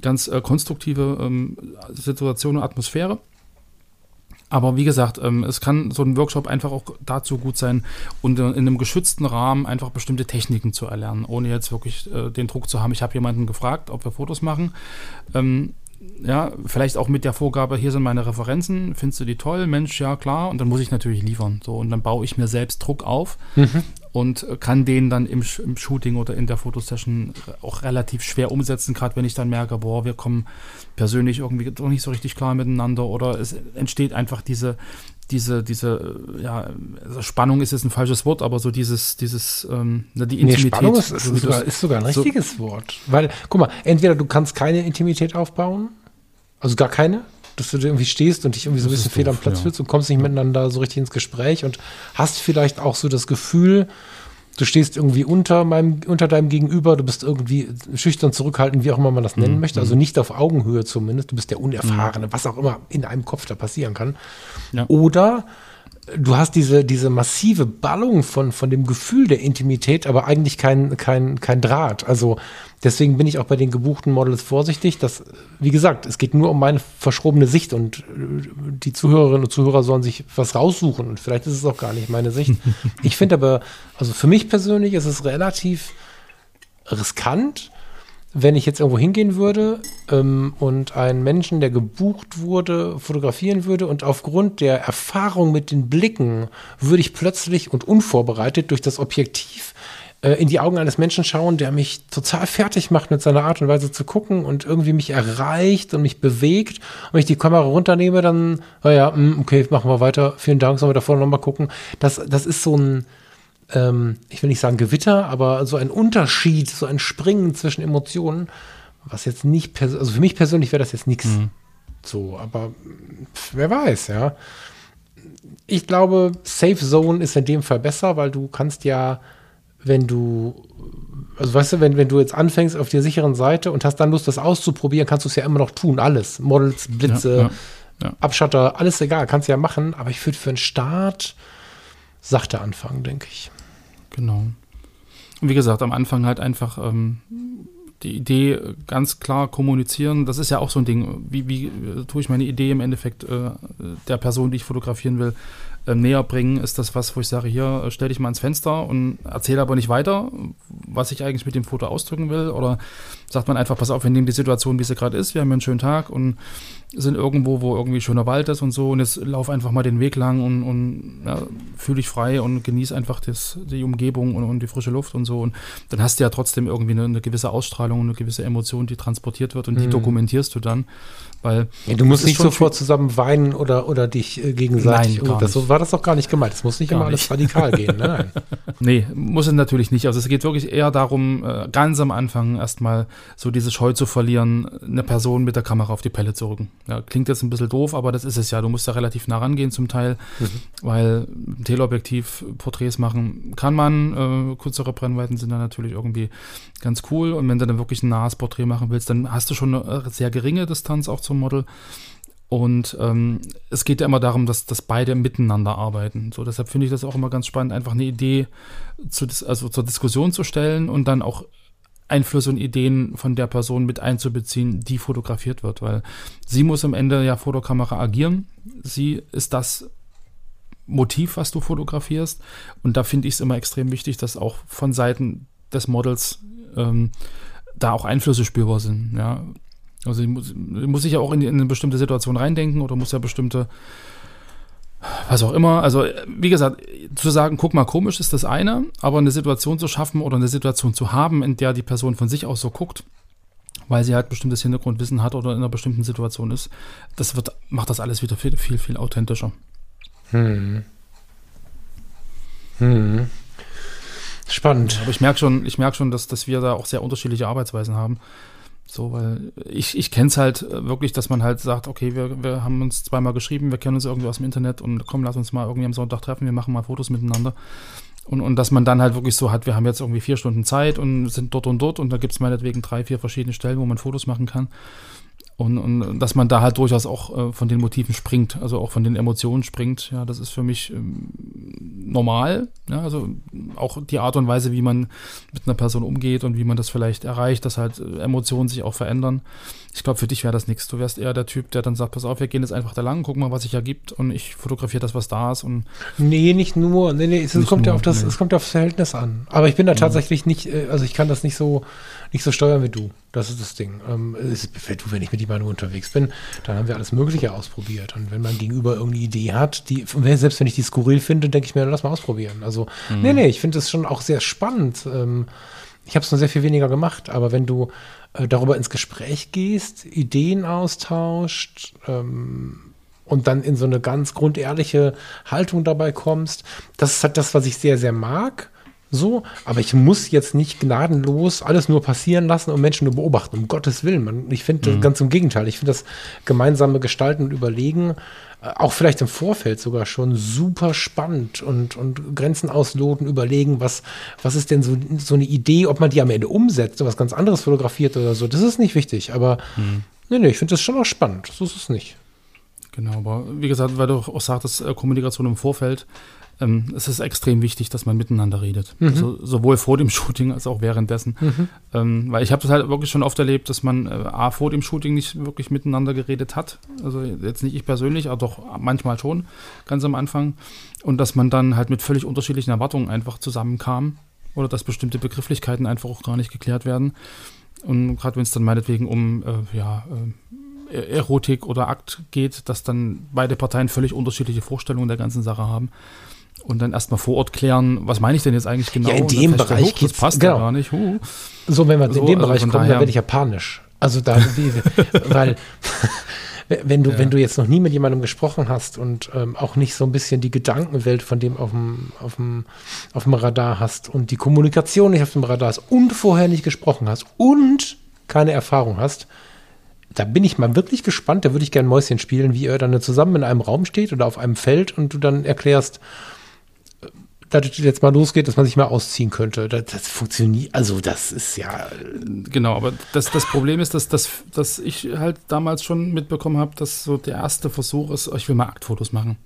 ganz äh, konstruktive ähm, Situation und Atmosphäre. Aber wie gesagt, ähm, es kann so ein Workshop einfach auch dazu gut sein, und in einem geschützten Rahmen einfach bestimmte Techniken zu erlernen, ohne jetzt wirklich äh, den Druck zu haben. Ich habe jemanden gefragt, ob wir Fotos machen. Ja, vielleicht auch mit der Vorgabe, hier sind meine Referenzen, findest du die toll? Mensch, ja, klar. Und dann muss ich natürlich liefern. So, und dann baue ich mir selbst Druck auf mhm. und kann den dann im, im, Shooting oder in der Fotosession auch relativ schwer umsetzen, gerade wenn ich dann merke, boah, wir kommen persönlich irgendwie doch nicht so richtig klar miteinander oder es entsteht einfach diese, diese, diese, ja, also Spannung ist jetzt ein falsches Wort, aber so dieses, dieses, ähm, die Intimität. Nee, Spannung ist, ist, sogar, ist sogar ein richtiges so Wort. Weil, guck mal, entweder du kannst keine Intimität aufbauen, also gar keine, dass du irgendwie stehst und dich irgendwie so ein bisschen fehl am Platz ja. fühlst und kommst nicht miteinander so richtig ins Gespräch und hast vielleicht auch so das Gefühl, du stehst irgendwie unter meinem, unter deinem Gegenüber, du bist irgendwie schüchtern zurückhaltend, wie auch immer man das nennen mhm. möchte, also mhm. nicht auf Augenhöhe zumindest, du bist der Unerfahrene, mhm. was auch immer in einem Kopf da passieren kann. Ja. Oder du hast diese, diese massive Ballung von, von dem Gefühl der Intimität, aber eigentlich kein, kein, kein Draht. Also deswegen bin ich auch bei den gebuchten Models vorsichtig. Dass, wie gesagt, es geht nur um meine verschrobene Sicht und äh, die Zuhörerinnen und Zuhörer sollen sich was raussuchen und vielleicht ist es auch gar nicht meine Sicht. Ich finde aber, also für mich persönlich ist es relativ riskant, wenn ich jetzt irgendwo hingehen würde ähm, und einen Menschen, der gebucht wurde, fotografieren würde und aufgrund der Erfahrung mit den Blicken würde ich plötzlich und unvorbereitet durch das Objektiv äh, in die Augen eines Menschen schauen, der mich total fertig macht mit seiner Art und Weise zu gucken und irgendwie mich erreicht und mich bewegt. Und wenn ich die Kamera runternehme, dann, naja, hm, okay, machen wir weiter. Vielen Dank, sollen wir da vorne nochmal gucken. Das, das ist so ein, ähm, ich will nicht sagen Gewitter, aber so ein Unterschied, so ein Springen zwischen Emotionen, was jetzt nicht, also für mich persönlich wäre das jetzt nichts. Mhm. So, aber wer weiß, ja. Ich glaube, Safe Zone ist in dem Fall besser, weil du kannst ja, wenn du, also weißt du, wenn, wenn du jetzt anfängst auf der sicheren Seite und hast dann Lust, das auszuprobieren, kannst du es ja immer noch tun, alles. Models, Blitze, ja, ja, ja. Abschatter, alles egal, kannst du ja machen, aber ich würde für einen Start sachte anfangen, denke ich. Genau. Und wie gesagt, am Anfang halt einfach ähm, die Idee ganz klar kommunizieren. Das ist ja auch so ein Ding. Wie, wie äh, tue ich meine Idee im Endeffekt äh, der Person, die ich fotografieren will, äh, näher bringen? Ist das was, wo ich sage, hier äh, stell dich mal ans Fenster und erzähle aber nicht weiter, was ich eigentlich mit dem Foto ausdrücken will? Oder sagt man einfach, pass auf, wir nehmen die Situation, wie sie gerade ist, wir haben einen schönen Tag und sind irgendwo, wo irgendwie schöner Wald ist und so und jetzt lauf einfach mal den Weg lang und, und ja, fühl dich frei und genieß einfach das, die Umgebung und, und, die frische Luft und so und dann hast du ja trotzdem irgendwie eine, eine gewisse Ausstrahlung, eine gewisse Emotion, die transportiert wird und die mhm. dokumentierst du dann, weil ja, du musst nicht sofort zusammen weinen oder, oder dich äh, gegenseitig. Nein, das, so war das doch gar nicht gemeint. Es muss nicht gar immer nicht. alles radikal gehen. Nein. nee, muss es natürlich nicht. Also es geht wirklich eher darum, äh, ganz am Anfang erstmal so diese Scheu zu verlieren, eine Person mit der Kamera auf die Pelle zu rücken. Ja, klingt jetzt ein bisschen doof, aber das ist es ja. Du musst da relativ nah rangehen zum Teil, mhm. weil Teleobjektiv Porträts machen kann man. Äh, kürzere Brennweiten sind dann natürlich irgendwie ganz cool. Und wenn du dann wirklich ein nahes Porträt machen willst, dann hast du schon eine sehr geringe Distanz auch zum Model. Und ähm, es geht ja immer darum, dass, dass beide miteinander arbeiten. So, deshalb finde ich das auch immer ganz spannend, einfach eine Idee zu, also zur Diskussion zu stellen und dann auch Einflüsse und Ideen von der Person mit einzubeziehen, die fotografiert wird, weil sie muss am Ende ja Fotokamera agieren. Sie ist das Motiv, was du fotografierst. Und da finde ich es immer extrem wichtig, dass auch von Seiten des Models ähm, da auch Einflüsse spürbar sind. Ja. Also ich muss, muss sich ja auch in, in, eine bestimmte Situation reindenken oder muss ja bestimmte, was auch immer. Also wie gesagt, zu sagen, guck mal, komisch ist das eine, aber eine Situation zu schaffen oder eine Situation zu haben, in der die Person von sich aus so guckt, weil sie halt bestimmtes Hintergrundwissen hat oder in einer bestimmten Situation ist, das wird, macht das alles wieder viel, viel, viel authentischer. Hm. Hm. Spannend. Aber ich merke schon, ich merke schon, dass, dass wir da auch sehr unterschiedliche Arbeitsweisen haben. So, weil ich, ich kenne es halt wirklich, dass man halt sagt, okay, wir, wir haben uns zweimal geschrieben, wir kennen uns irgendwie aus dem Internet und komm, lass uns mal irgendwie am Sonntag treffen, wir machen mal Fotos miteinander. Und, und dass man dann halt wirklich so hat, wir haben jetzt irgendwie vier Stunden Zeit und sind dort und dort und da gibt es meinetwegen drei, vier verschiedene Stellen, wo man Fotos machen kann. Und, und dass man da halt durchaus auch äh, von den Motiven springt, also auch von den Emotionen springt, ja, das ist für mich ähm, normal. Ja, also auch die Art und Weise, wie man mit einer Person umgeht und wie man das vielleicht erreicht, dass halt äh, Emotionen sich auch verändern. Ich glaube, für dich wäre das nichts. Du wärst eher der Typ, der dann sagt, pass auf, wir gehen jetzt einfach da lang, gucken mal, was sich ergibt und ich fotografiere das, was da ist. Und nee, nicht nur. Nee, nee, es, nicht kommt nur, ja auf das, nee. es kommt ja aufs Verhältnis an. Aber ich bin da mhm. tatsächlich nicht, äh, also ich kann das nicht so, nicht so steuern wie du. Das ist das Ding. Ähm, ist, wenn ich mit jemandem unterwegs bin, dann haben wir alles Mögliche ausprobiert. Und wenn mein Gegenüber irgendeine Idee hat, die, selbst wenn ich die skurril finde, denke ich mir, lass mal ausprobieren. Also, mhm. nee, nee, ich finde es schon auch sehr spannend. Ähm, ich habe es nur sehr viel weniger gemacht, aber wenn du äh, darüber ins Gespräch gehst, Ideen austauscht, ähm, und dann in so eine ganz grundehrliche Haltung dabei kommst. Das ist halt das, was ich sehr, sehr mag. So, aber ich muss jetzt nicht gnadenlos alles nur passieren lassen und Menschen nur beobachten. Um Gottes Willen. Man, ich finde mhm. ganz im Gegenteil. Ich finde das gemeinsame Gestalten und Überlegen, äh, auch vielleicht im Vorfeld sogar schon super spannend und, und Grenzen ausloten, überlegen, was, was ist denn so, so eine Idee, ob man die am Ende umsetzt, oder was ganz anderes fotografiert oder so. Das ist nicht wichtig. Aber mhm. nee, nee, ich finde das schon auch spannend. So ist es nicht. Genau, aber wie gesagt, weil du auch sagtest, äh, Kommunikation im Vorfeld, ähm, es ist extrem wichtig, dass man miteinander redet. Mhm. Also, sowohl vor dem Shooting als auch währenddessen. Mhm. Ähm, weil ich habe das halt wirklich schon oft erlebt, dass man äh, A, vor dem Shooting nicht wirklich miteinander geredet hat. Also jetzt nicht ich persönlich, aber doch manchmal schon, ganz am Anfang. Und dass man dann halt mit völlig unterschiedlichen Erwartungen einfach zusammenkam. Oder dass bestimmte Begrifflichkeiten einfach auch gar nicht geklärt werden. Und gerade wenn es dann meinetwegen um äh, ja, äh, Erotik oder Akt geht, dass dann beide Parteien völlig unterschiedliche Vorstellungen der ganzen Sache haben und dann erstmal vor Ort klären, was meine ich denn jetzt eigentlich genau? Ja, in dem Bereich geht das passt genau. ja gar nicht. Huh. So, wenn wir so, in dem also Bereich kommen, dann werde ich ja panisch. Also da, weil wenn du, ja. wenn du jetzt noch nie mit jemandem gesprochen hast und ähm, auch nicht so ein bisschen die Gedankenwelt von dem auf dem, auf, dem, auf dem Radar hast und die Kommunikation nicht auf dem Radar hast und vorher nicht gesprochen hast und keine Erfahrung hast, da bin ich mal wirklich gespannt. Da würde ich gerne Mäuschen spielen, wie ihr dann zusammen in einem Raum steht oder auf einem Feld und du dann erklärst, dass es jetzt mal losgeht, dass man sich mal ausziehen könnte. Das, das, funktioniert, also das ist ja. Genau, aber das, das Problem ist, dass, dass, dass ich halt damals schon mitbekommen habe, dass so der erste Versuch ist, ich will mal Aktfotos machen.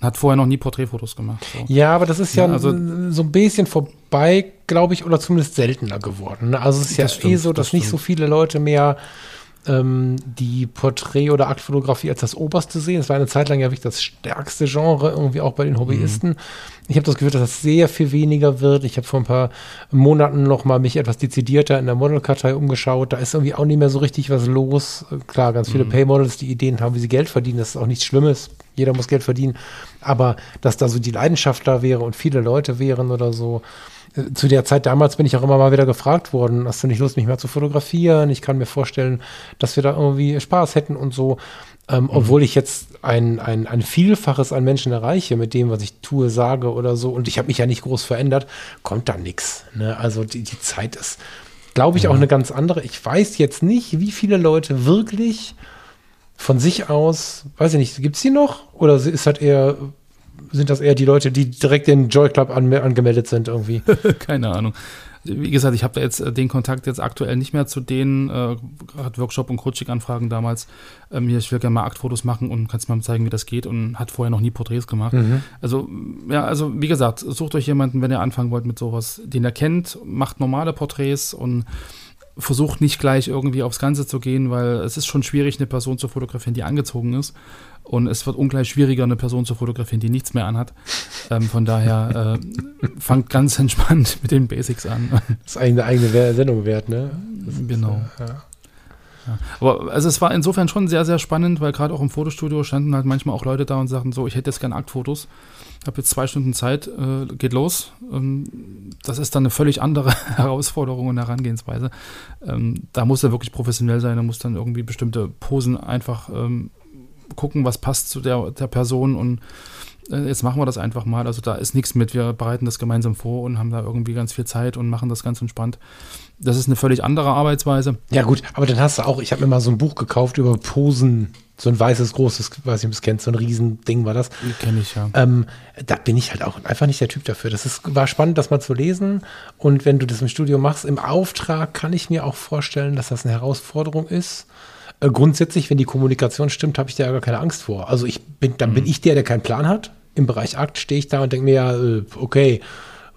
Hat vorher noch nie Porträtfotos gemacht. So. Ja, aber das ist ja, Ja, also- so ein bisschen vorbei, glaube ich, oder zumindest seltener geworden. ne? Also es ist ja Das stimmt, eh so, dass das nicht so viele Leute mehr ähm, die Porträt- oder Aktfotografie als das Oberste sehen. Es war eine Zeit lang ja wirklich das stärkste Genre, irgendwie auch bei den Hobbyisten. Ich habe das Gefühl, dass das sehr viel weniger wird. Ich habe vor ein paar Monaten noch mal mich etwas dezidierter in der Modelkartei umgeschaut. Da ist irgendwie auch nicht mehr so richtig was los. Klar, ganz viele Paymodels, die Ideen haben, wie sie Geld verdienen. Das ist auch nichts Schlimmes. Jeder muss Geld verdienen. Aber dass da so die Leidenschaft da wäre und viele Leute wären oder so. Äh, Zu der Zeit damals bin ich auch immer mal wieder gefragt worden, hast du nicht Lust, mich mal zu fotografieren? Ich kann mir vorstellen, dass wir da irgendwie Spaß hätten und so. Ähm, Obwohl ich jetzt ein, ein, ein Vielfaches an Menschen erreiche mit dem, was ich tue, sage oder so. Und ich habe mich ja nicht groß verändert, kommt da nichts. Ne? Also die, die Zeit ist, glaube ich, auch eine ganz andere. Ich weiß jetzt nicht, wie viele Leute wirklich von sich aus, weiß ich nicht, gibt es die noch? Oder ist das eher, sind das eher die Leute, die direkt den Joy Club an, angemeldet sind irgendwie? Keine Ahnung. Wie gesagt, ich habe jetzt äh, den Kontakt jetzt aktuell nicht mehr zu denen, äh, Workshop und Coaching-Anfragen damals. Ähm, hier, ich will gerne mal Aktfotos machen und kannst mal zeigen, wie das geht und hat vorher noch nie Porträts gemacht. Also, ja, also wie gesagt, sucht euch jemanden, wenn ihr anfangen wollt mit sowas, den ihr kennt, macht normale Porträts und versucht nicht gleich irgendwie aufs Ganze zu gehen, weil es ist schon schwierig, eine Person zu fotografieren, die angezogen ist. Und es wird ungleich schwieriger, eine Person zu fotografieren, die nichts mehr anhat. Ähm, von daher äh, fangt ganz entspannt mit den Basics an. Das ist eigentlich eine eigene Sendung wert, ne? Ist, Genau. äh, ja. Aber also es war insofern schon sehr, sehr spannend, weil gerade auch im Fotostudio standen halt manchmal auch Leute da und sagten so, ich hätte jetzt gerne Aktfotos, habe jetzt zwei Stunden Zeit, äh, geht los. Ähm, das ist dann eine völlig andere Herausforderung und Herangehensweise. Ähm, da muss er wirklich professionell sein, da muss dann irgendwie bestimmte Posen einfach ähm, gucken, was passt zu der, der Person und äh, jetzt machen wir das einfach mal. Also da ist nichts mit, wir bereiten das gemeinsam vor und haben da irgendwie ganz viel Zeit und machen das ganz entspannt. Das ist eine völlig andere Arbeitsweise. ja, gut, aber dann hast du auch, ich habe mir mal so ein Buch gekauft über Posen, so ein weißes, großes, weiß nicht, ob du es kennst, so ein Riesending war das. Kenne ich ja. Ähm, da bin ich halt auch einfach nicht der Typ dafür. Das ist, war spannend, das mal zu lesen. Und wenn du das im Studio machst, im Auftrag, kann ich mir auch vorstellen, dass das eine Herausforderung ist. Äh, grundsätzlich, wenn die Kommunikation stimmt, habe ich da ja gar keine Angst vor. Also ich bin, dann bin ich der, der keinen Plan hat. Im Bereich Akt stehe ich da und denke mir, ja, äh, okay,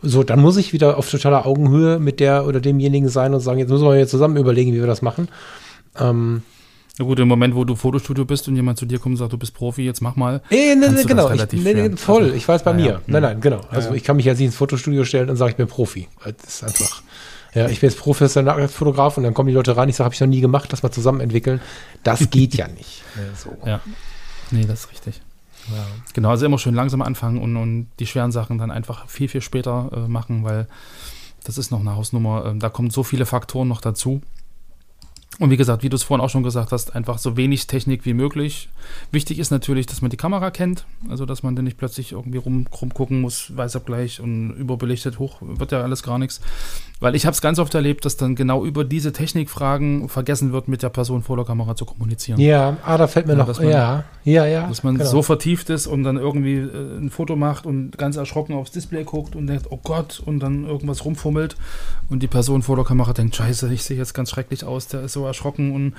so, dann muss ich wieder auf totaler Augenhöhe mit der oder demjenigen sein und sagen, jetzt müssen wir jetzt zusammen überlegen, wie wir das machen. Ähm, Na gut, im Moment, wo du Fotostudio bist und jemand zu dir kommt und sagt, du bist Profi, jetzt mach mal. Nee, nee, nee, du genau. Ich, nee, nee, voll, Also, ich weiß bei ja, mir. ja. Nein, nein, genau. Also ja. ich kann mich ja nicht ins Fotostudio stellen und sage, ich bin Profi. Das ist einfach. Ja, ich bin jetzt professioneller Fotograf und dann kommen die Leute rein, ich sage, habe ich noch nie gemacht, lass mal zusammen entwickeln. Das geht ja nicht. So. Ja. Nee, das ist richtig. Genau, also immer schön langsam anfangen und, und die schweren Sachen dann einfach viel, viel später äh, machen, weil das ist noch eine Hausnummer. Ähm, da kommen so viele Faktoren noch dazu. Und wie gesagt, wie du es vorhin auch schon gesagt hast, einfach so wenig Technik wie möglich. Wichtig ist natürlich, dass man die Kamera kennt, also dass man dann nicht plötzlich irgendwie rum, rumgucken muss, Weißabgleich und überbelichtet hoch, wird ja alles gar nichts. Weil ich habe es ganz oft erlebt, dass dann genau über diese Technikfragen vergessen wird, mit der Person vor der Kamera zu kommunizieren. Ja, ah, da fällt mir Ja, noch, man- ja, ja, ja. Dass man genau. so vertieft ist und dann irgendwie äh, ein Foto macht und ganz erschrocken aufs Display guckt und denkt, oh Gott, und dann irgendwas rumfummelt und die Person vor der Kamera denkt, scheiße, ich sehe jetzt ganz schrecklich aus, der ist so erschrocken und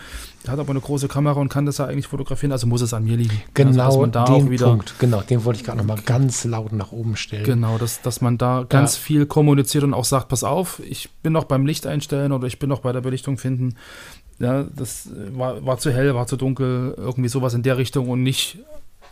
hat aber eine große Kamera und kann das ja eigentlich fotografieren, also muss es an mir liegen. Genau also, man da den wieder, Punkt, genau, den wollte ich gerade noch mal ganz laut nach oben stellen. Genau, dass, dass man da ganz Ja. viel kommuniziert und auch sagt, pass auf, ich bin noch beim Licht einstellen oder ich bin noch bei der Belichtung finden. Ja, das äh, war, war zu hell, war zu dunkel, irgendwie sowas in der Richtung und nicht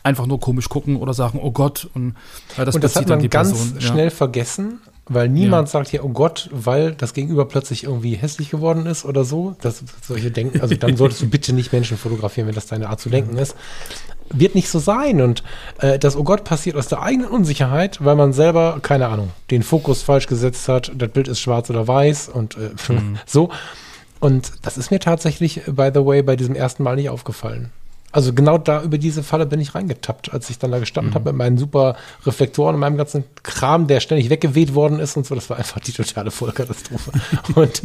einfach nur komisch gucken oder sagen, oh Gott. Und, weil das und das hat man ganz Person. Ja. schnell vergessen, weil niemand sagt hier, oh Gott, weil das Gegenüber plötzlich irgendwie hässlich geworden ist oder so. Das, solche Denken, also dann solltest du bitte nicht Menschen fotografieren, wenn das deine Art zu denken ist. Wird nicht so sein. Und äh, das, oh Gott, passiert aus der eigenen Unsicherheit, weil man selber, keine Ahnung, den Fokus falsch gesetzt hat, das Bild ist schwarz oder weiß und äh, so. Und das ist mir tatsächlich, by the way, bei diesem ersten Mal nicht aufgefallen. Also genau da über diese Falle bin ich reingetappt, als ich dann da gestanden habe mit meinen super Reflektoren und meinem ganzen Kram, der ständig weggeweht worden ist und so. Das war einfach die totale Vollkatastrophe. und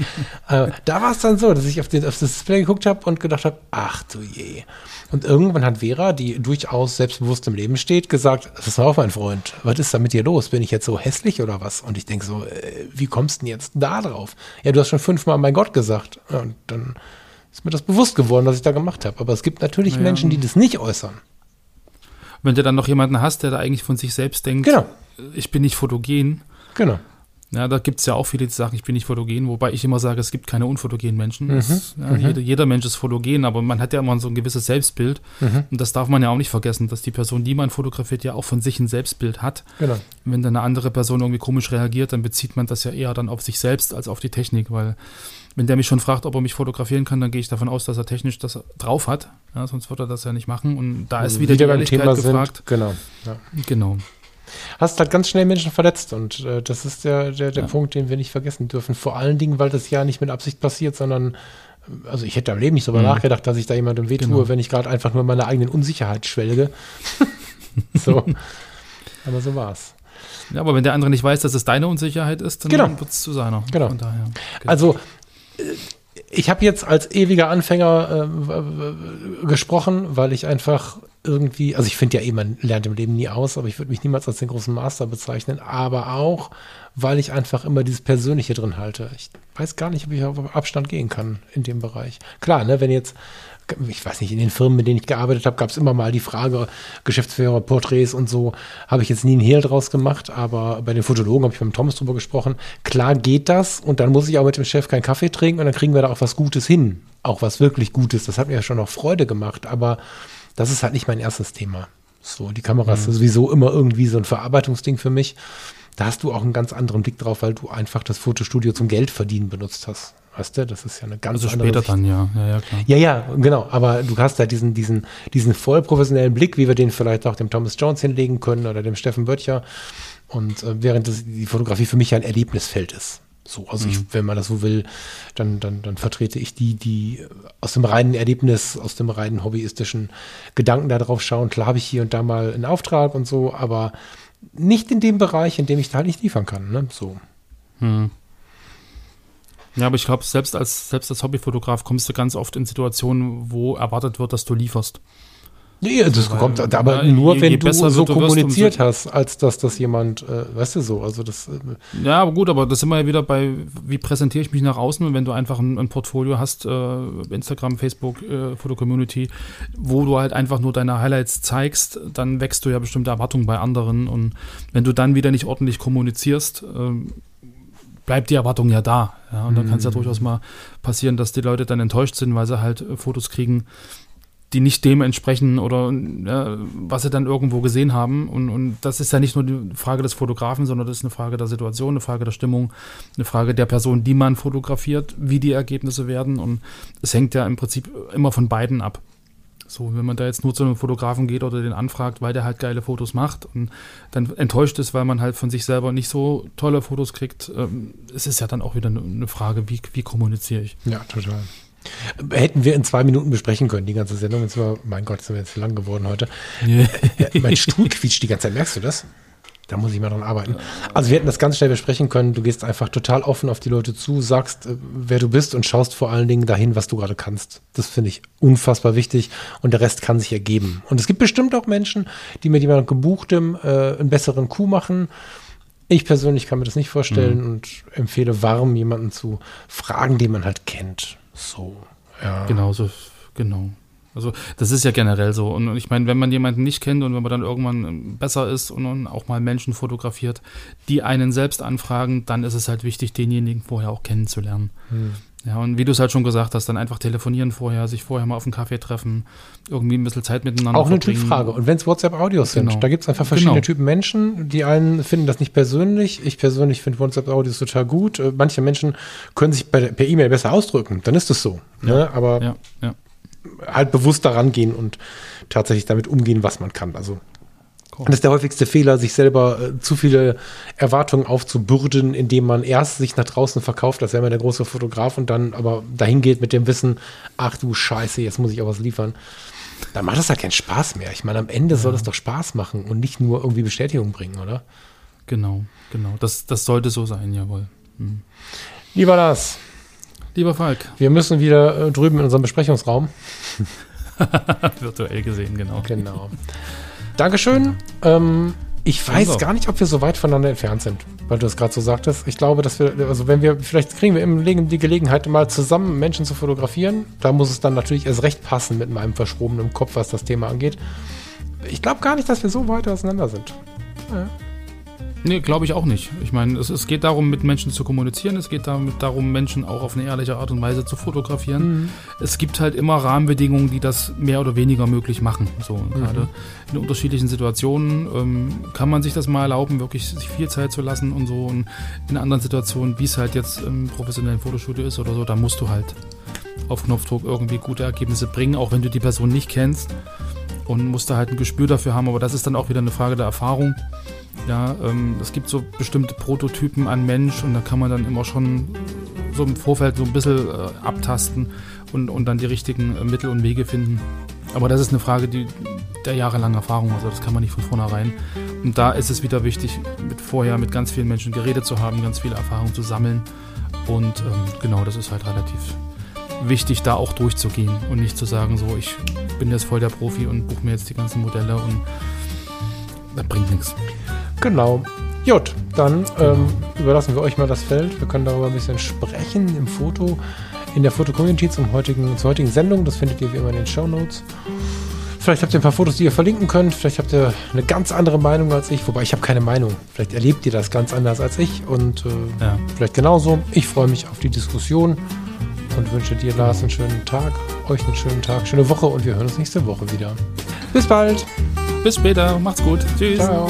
äh, da war es dann so, dass ich auf, den, auf das Display geguckt habe und gedacht habe, ach du je. Und irgendwann hat Vera, die durchaus selbstbewusst im Leben steht, gesagt, das war auch mein Freund, was ist da mit dir los? Bin ich jetzt so hässlich oder was? Und ich denke so, äh, wie kommst du denn jetzt da drauf? Ja, du hast schon fünfmal mein Gott gesagt. Ja, und dann ist mir das bewusst geworden, was ich da gemacht habe. Aber es gibt natürlich Ja. Menschen, die das nicht äußern. Wenn du dann noch jemanden hast, der da eigentlich von sich selbst denkt, Genau. ich bin nicht fotogen, Genau. Ja, da gibt es ja auch viele, die sagen, ich bin nicht fotogen, wobei ich immer sage, es gibt keine unfotogenen Menschen. Mhm, ja, jeder, jeder Mensch ist fotogen, aber man hat ja immer so ein gewisses Selbstbild. Mhm. Und das darf man ja auch nicht vergessen, dass die Person, die man fotografiert, ja auch von sich ein Selbstbild hat. Genau. Wenn dann eine andere Person irgendwie komisch reagiert, dann bezieht man das ja eher dann auf sich selbst als auf die Technik, weil wenn der mich schon fragt, ob er mich fotografieren kann, dann gehe ich davon aus, dass er technisch das drauf hat. Ja, sonst würde er das ja nicht machen. Und da ist wieder, die Ehrlichkeit gefragt. Genau. Ja. Genau. Hast halt ganz schnell Menschen verletzt und äh, das ist der, der, der Ja. Punkt, den wir nicht vergessen dürfen. Vor allen Dingen, weil das ja nicht mit Absicht passiert, sondern äh, also ich hätte am Leben nicht darüber Mhm. nachgedacht, dass ich da jemandem wehtue, Genau. wenn ich gerade einfach nur meiner eigenen Unsicherheit schwelge. so. Aber so war's. Ja, aber wenn der andere nicht weiß, dass es deine Unsicherheit ist, dann Genau. wird es zu seiner. Genau. Von daher. Genau. Also, äh, ich habe jetzt als ewiger Anfänger äh, gesprochen, weil ich einfach irgendwie, also ich finde ja eh, man lernt im Leben nie aus, aber ich würde mich niemals als den großen Master bezeichnen, aber auch, weil ich einfach immer dieses Persönliche drin halte. Ich weiß gar nicht, ob ich auf Abstand gehen kann in dem Bereich. Klar, ne, wenn jetzt, ich weiß nicht, in den Firmen, mit denen ich gearbeitet habe, gab es immer mal die Frage, Geschäftsführer, Porträts und so, habe ich jetzt nie einen Hehl draus gemacht, aber bei den Fotologen habe ich mit dem Thomas drüber gesprochen. Klar geht das und dann muss ich auch mit dem Chef keinen Kaffee trinken und dann kriegen wir da auch was Gutes hin. Auch was wirklich Gutes. Das hat mir ja schon noch Freude gemacht, aber das ist halt nicht mein erstes Thema. So, die Kamera ist sowieso immer irgendwie so ein Verarbeitungsding für mich. Da hast du auch einen ganz anderen Blick drauf, weil du einfach das Fotostudio zum Geld verdienen benutzt hast. Weißt du, das ist ja eine ganz also andere später Sicht. dann, ja. Ja, ja, klar. Ja, ja, genau. Aber du hast da diesen, diesen, diesen voll professionellen Blick, wie wir den vielleicht auch dem Thomas Jones hinlegen können oder dem Steffen Böttcher. Und äh, während das, die Fotografie für mich ja ein Erlebnisfeld ist. So, also ich, wenn man das so will, dann, dann, dann vertrete ich die, die aus dem reinen Erlebnis, aus dem reinen hobbyistischen Gedanken da drauf schauen. Klar habe ich hier und da mal einen Auftrag und so, aber nicht in dem Bereich, in dem ich da halt nicht liefern kann. Ne? So. Hm. Ja, aber ich glaube, selbst als, selbst als Hobbyfotograf kommst du ganz oft in Situationen, wo erwartet wird, dass du lieferst. Nee, das Weil, kommt aber ja, nur, je- wenn je du besser so du kommuniziert hast, als dass das jemand, äh, weißt du so, also das, äh, Ja, aber gut, aber das sind wir ja wieder bei, wie präsentiere ich mich nach außen und wenn du einfach ein, ein Portfolio hast, äh, Instagram, Facebook, äh, Foto-Community, wo du halt einfach nur deine Highlights zeigst, dann wächst du ja bestimmte Erwartungen bei anderen und wenn du dann wieder nicht ordentlich kommunizierst, ähm, bleibt die Erwartung ja da. Ja, und dann kann es ja durchaus mal passieren, dass die Leute dann enttäuscht sind, weil sie halt äh, Fotos kriegen, die nicht dem entsprechen oder ja, was sie dann irgendwo gesehen haben. Und, und das ist ja nicht nur die Frage des Fotografen, sondern das ist eine Frage der Situation, eine Frage der Stimmung, eine Frage der Person, die man fotografiert, wie die Ergebnisse werden. Und es hängt ja im Prinzip immer von beiden ab. So, wenn man da jetzt nur zu einem Fotografen geht oder den anfragt, weil der halt geile Fotos macht und dann enttäuscht ist, weil man halt von sich selber nicht so tolle Fotos kriegt, ähm, es ist ja dann auch wieder eine, Frage, wie, wie kommuniziere ich. ja, total. Hätten wir in zwei Minuten besprechen können, die ganze Sendung. Jetzt war, mein Gott, sind wir jetzt lang geworden heute. Äh, mein Stuhl quietscht die ganze Zeit, merkst du das? Da muss ich mal dran arbeiten. Also wir hätten das ganz schnell besprechen können. Du gehst einfach total offen auf die Leute zu, sagst, äh, wer du bist und schaust vor allen Dingen dahin, was du gerade kannst. Das finde ich unfassbar wichtig und der Rest kann sich ergeben. Und es gibt bestimmt auch Menschen, die mit jemandem gebuchtem äh, einen besseren Coup machen. Ich persönlich kann mir das nicht vorstellen und empfehle warm, jemanden zu fragen, den man halt kennt. So, ja. Genau, so, genau. Also das ist ja generell so. Und ich meine, wenn man jemanden nicht kennt und wenn man dann irgendwann ähm, besser ist und, auch mal Menschen fotografiert, die einen selbst anfragen, dann ist es halt wichtig, denjenigen vorher auch kennenzulernen. Hm. Ja, und wie du es halt schon gesagt hast, dann einfach telefonieren vorher, sich vorher mal auf einen Kaffee treffen, irgendwie ein bisschen Zeit miteinander Auch eine verbringen. Typfrage. Und wenn es WhatsApp-Audios sind, Genau. da gibt es einfach verschiedene Genau. Typen Menschen. Die einen finden das nicht persönlich. Ich persönlich finde WhatsApp-Audios total gut. Äh, Manche Menschen können sich bei, per E-Mail besser ausdrücken. Dann ist es so. Ne? Aber Ja, ja. Halt bewusst daran gehen und tatsächlich damit umgehen, was man kann. Also das ist der häufigste Fehler, sich selber äh, zu viele Erwartungen aufzubürden, indem man erst sich nach draußen verkauft, als wäre man der große Fotograf und dann aber dahin geht mit dem Wissen, ach du Scheiße, jetzt muss ich auch was liefern. Dann macht das halt keinen Spaß mehr. Ich meine, am Ende soll es doch Spaß machen und nicht nur irgendwie Bestätigung bringen, oder? Genau, genau. Das, das sollte so sein, jawohl. Hm. Lieber Lars, Lieber Falk, wir müssen wieder äh, drüben in unserem Besprechungsraum. virtuell gesehen, genau. Genau. Dankeschön. Ähm, ich weiß Also. gar nicht, ob wir so weit voneinander entfernt sind, weil du das gerade so sagtest. Ich glaube, dass wir, also wenn wir, vielleicht kriegen wir im Leben die Gelegenheit, mal zusammen Menschen zu fotografieren. Da muss es dann natürlich erst recht passen mit meinem verschrobenen Kopf, was das Thema angeht. ich glaube gar nicht, dass wir so weit auseinander sind. Ja. Nee, glaube ich auch nicht. Ich meine, es, es geht darum, mit Menschen zu kommunizieren. Es geht damit darum, Menschen auch auf eine ehrliche Art und Weise zu fotografieren. Mhm. Es gibt halt immer Rahmenbedingungen, die das mehr oder weniger möglich machen. So Mhm. gerade in unterschiedlichen Situationen ähm, kann man sich das mal erlauben, wirklich sich viel Zeit zu lassen und so. Und in anderen Situationen, wie es halt jetzt im professionellen Fotostudio ist oder so, da musst du halt auf Knopfdruck irgendwie gute Ergebnisse bringen, auch wenn du die Person nicht kennst. Und musst da halt ein Gespür dafür haben, aber das ist dann auch wieder eine Frage der Erfahrung. Ja, ähm, es gibt so bestimmte Prototypen an Mensch und da kann man dann immer schon so im Vorfeld so ein bisschen äh, abtasten und, und dann die richtigen äh, Mittel und Wege finden. Aber das ist eine Frage die, der jahrelangen Erfahrung, also das kann man nicht von vornherein. Und da ist es wieder wichtig, mit vorher mit ganz vielen Menschen geredet zu haben, ganz viele Erfahrungen zu sammeln. Und ähm, genau, das ist halt relativ wichtig, da auch durchzugehen und nicht zu sagen, so, ich bin jetzt voll der Profi und buche mir jetzt die ganzen Modelle und das bringt nichts. Genau. Gut, dann ähm, überlassen wir euch mal das Feld. Wir können darüber ein bisschen sprechen im Foto, in der Foto-Community zum heutigen, zur heutigen Sendung. Das findet ihr wie immer in den Show Notes. Vielleicht habt ihr ein paar Fotos, die ihr verlinken könnt. Vielleicht habt ihr eine ganz andere Meinung als ich. Wobei ich habe keine Meinung. Vielleicht erlebt ihr das ganz anders als ich. Und äh, Ja. vielleicht genauso. Ich freue mich auf die Diskussion und wünsche dir, Lars, einen schönen Tag. Euch einen schönen Tag, schöne Woche und wir hören uns nächste Woche wieder. Bis bald. Bis später, macht's gut. Tschüss. Ciao.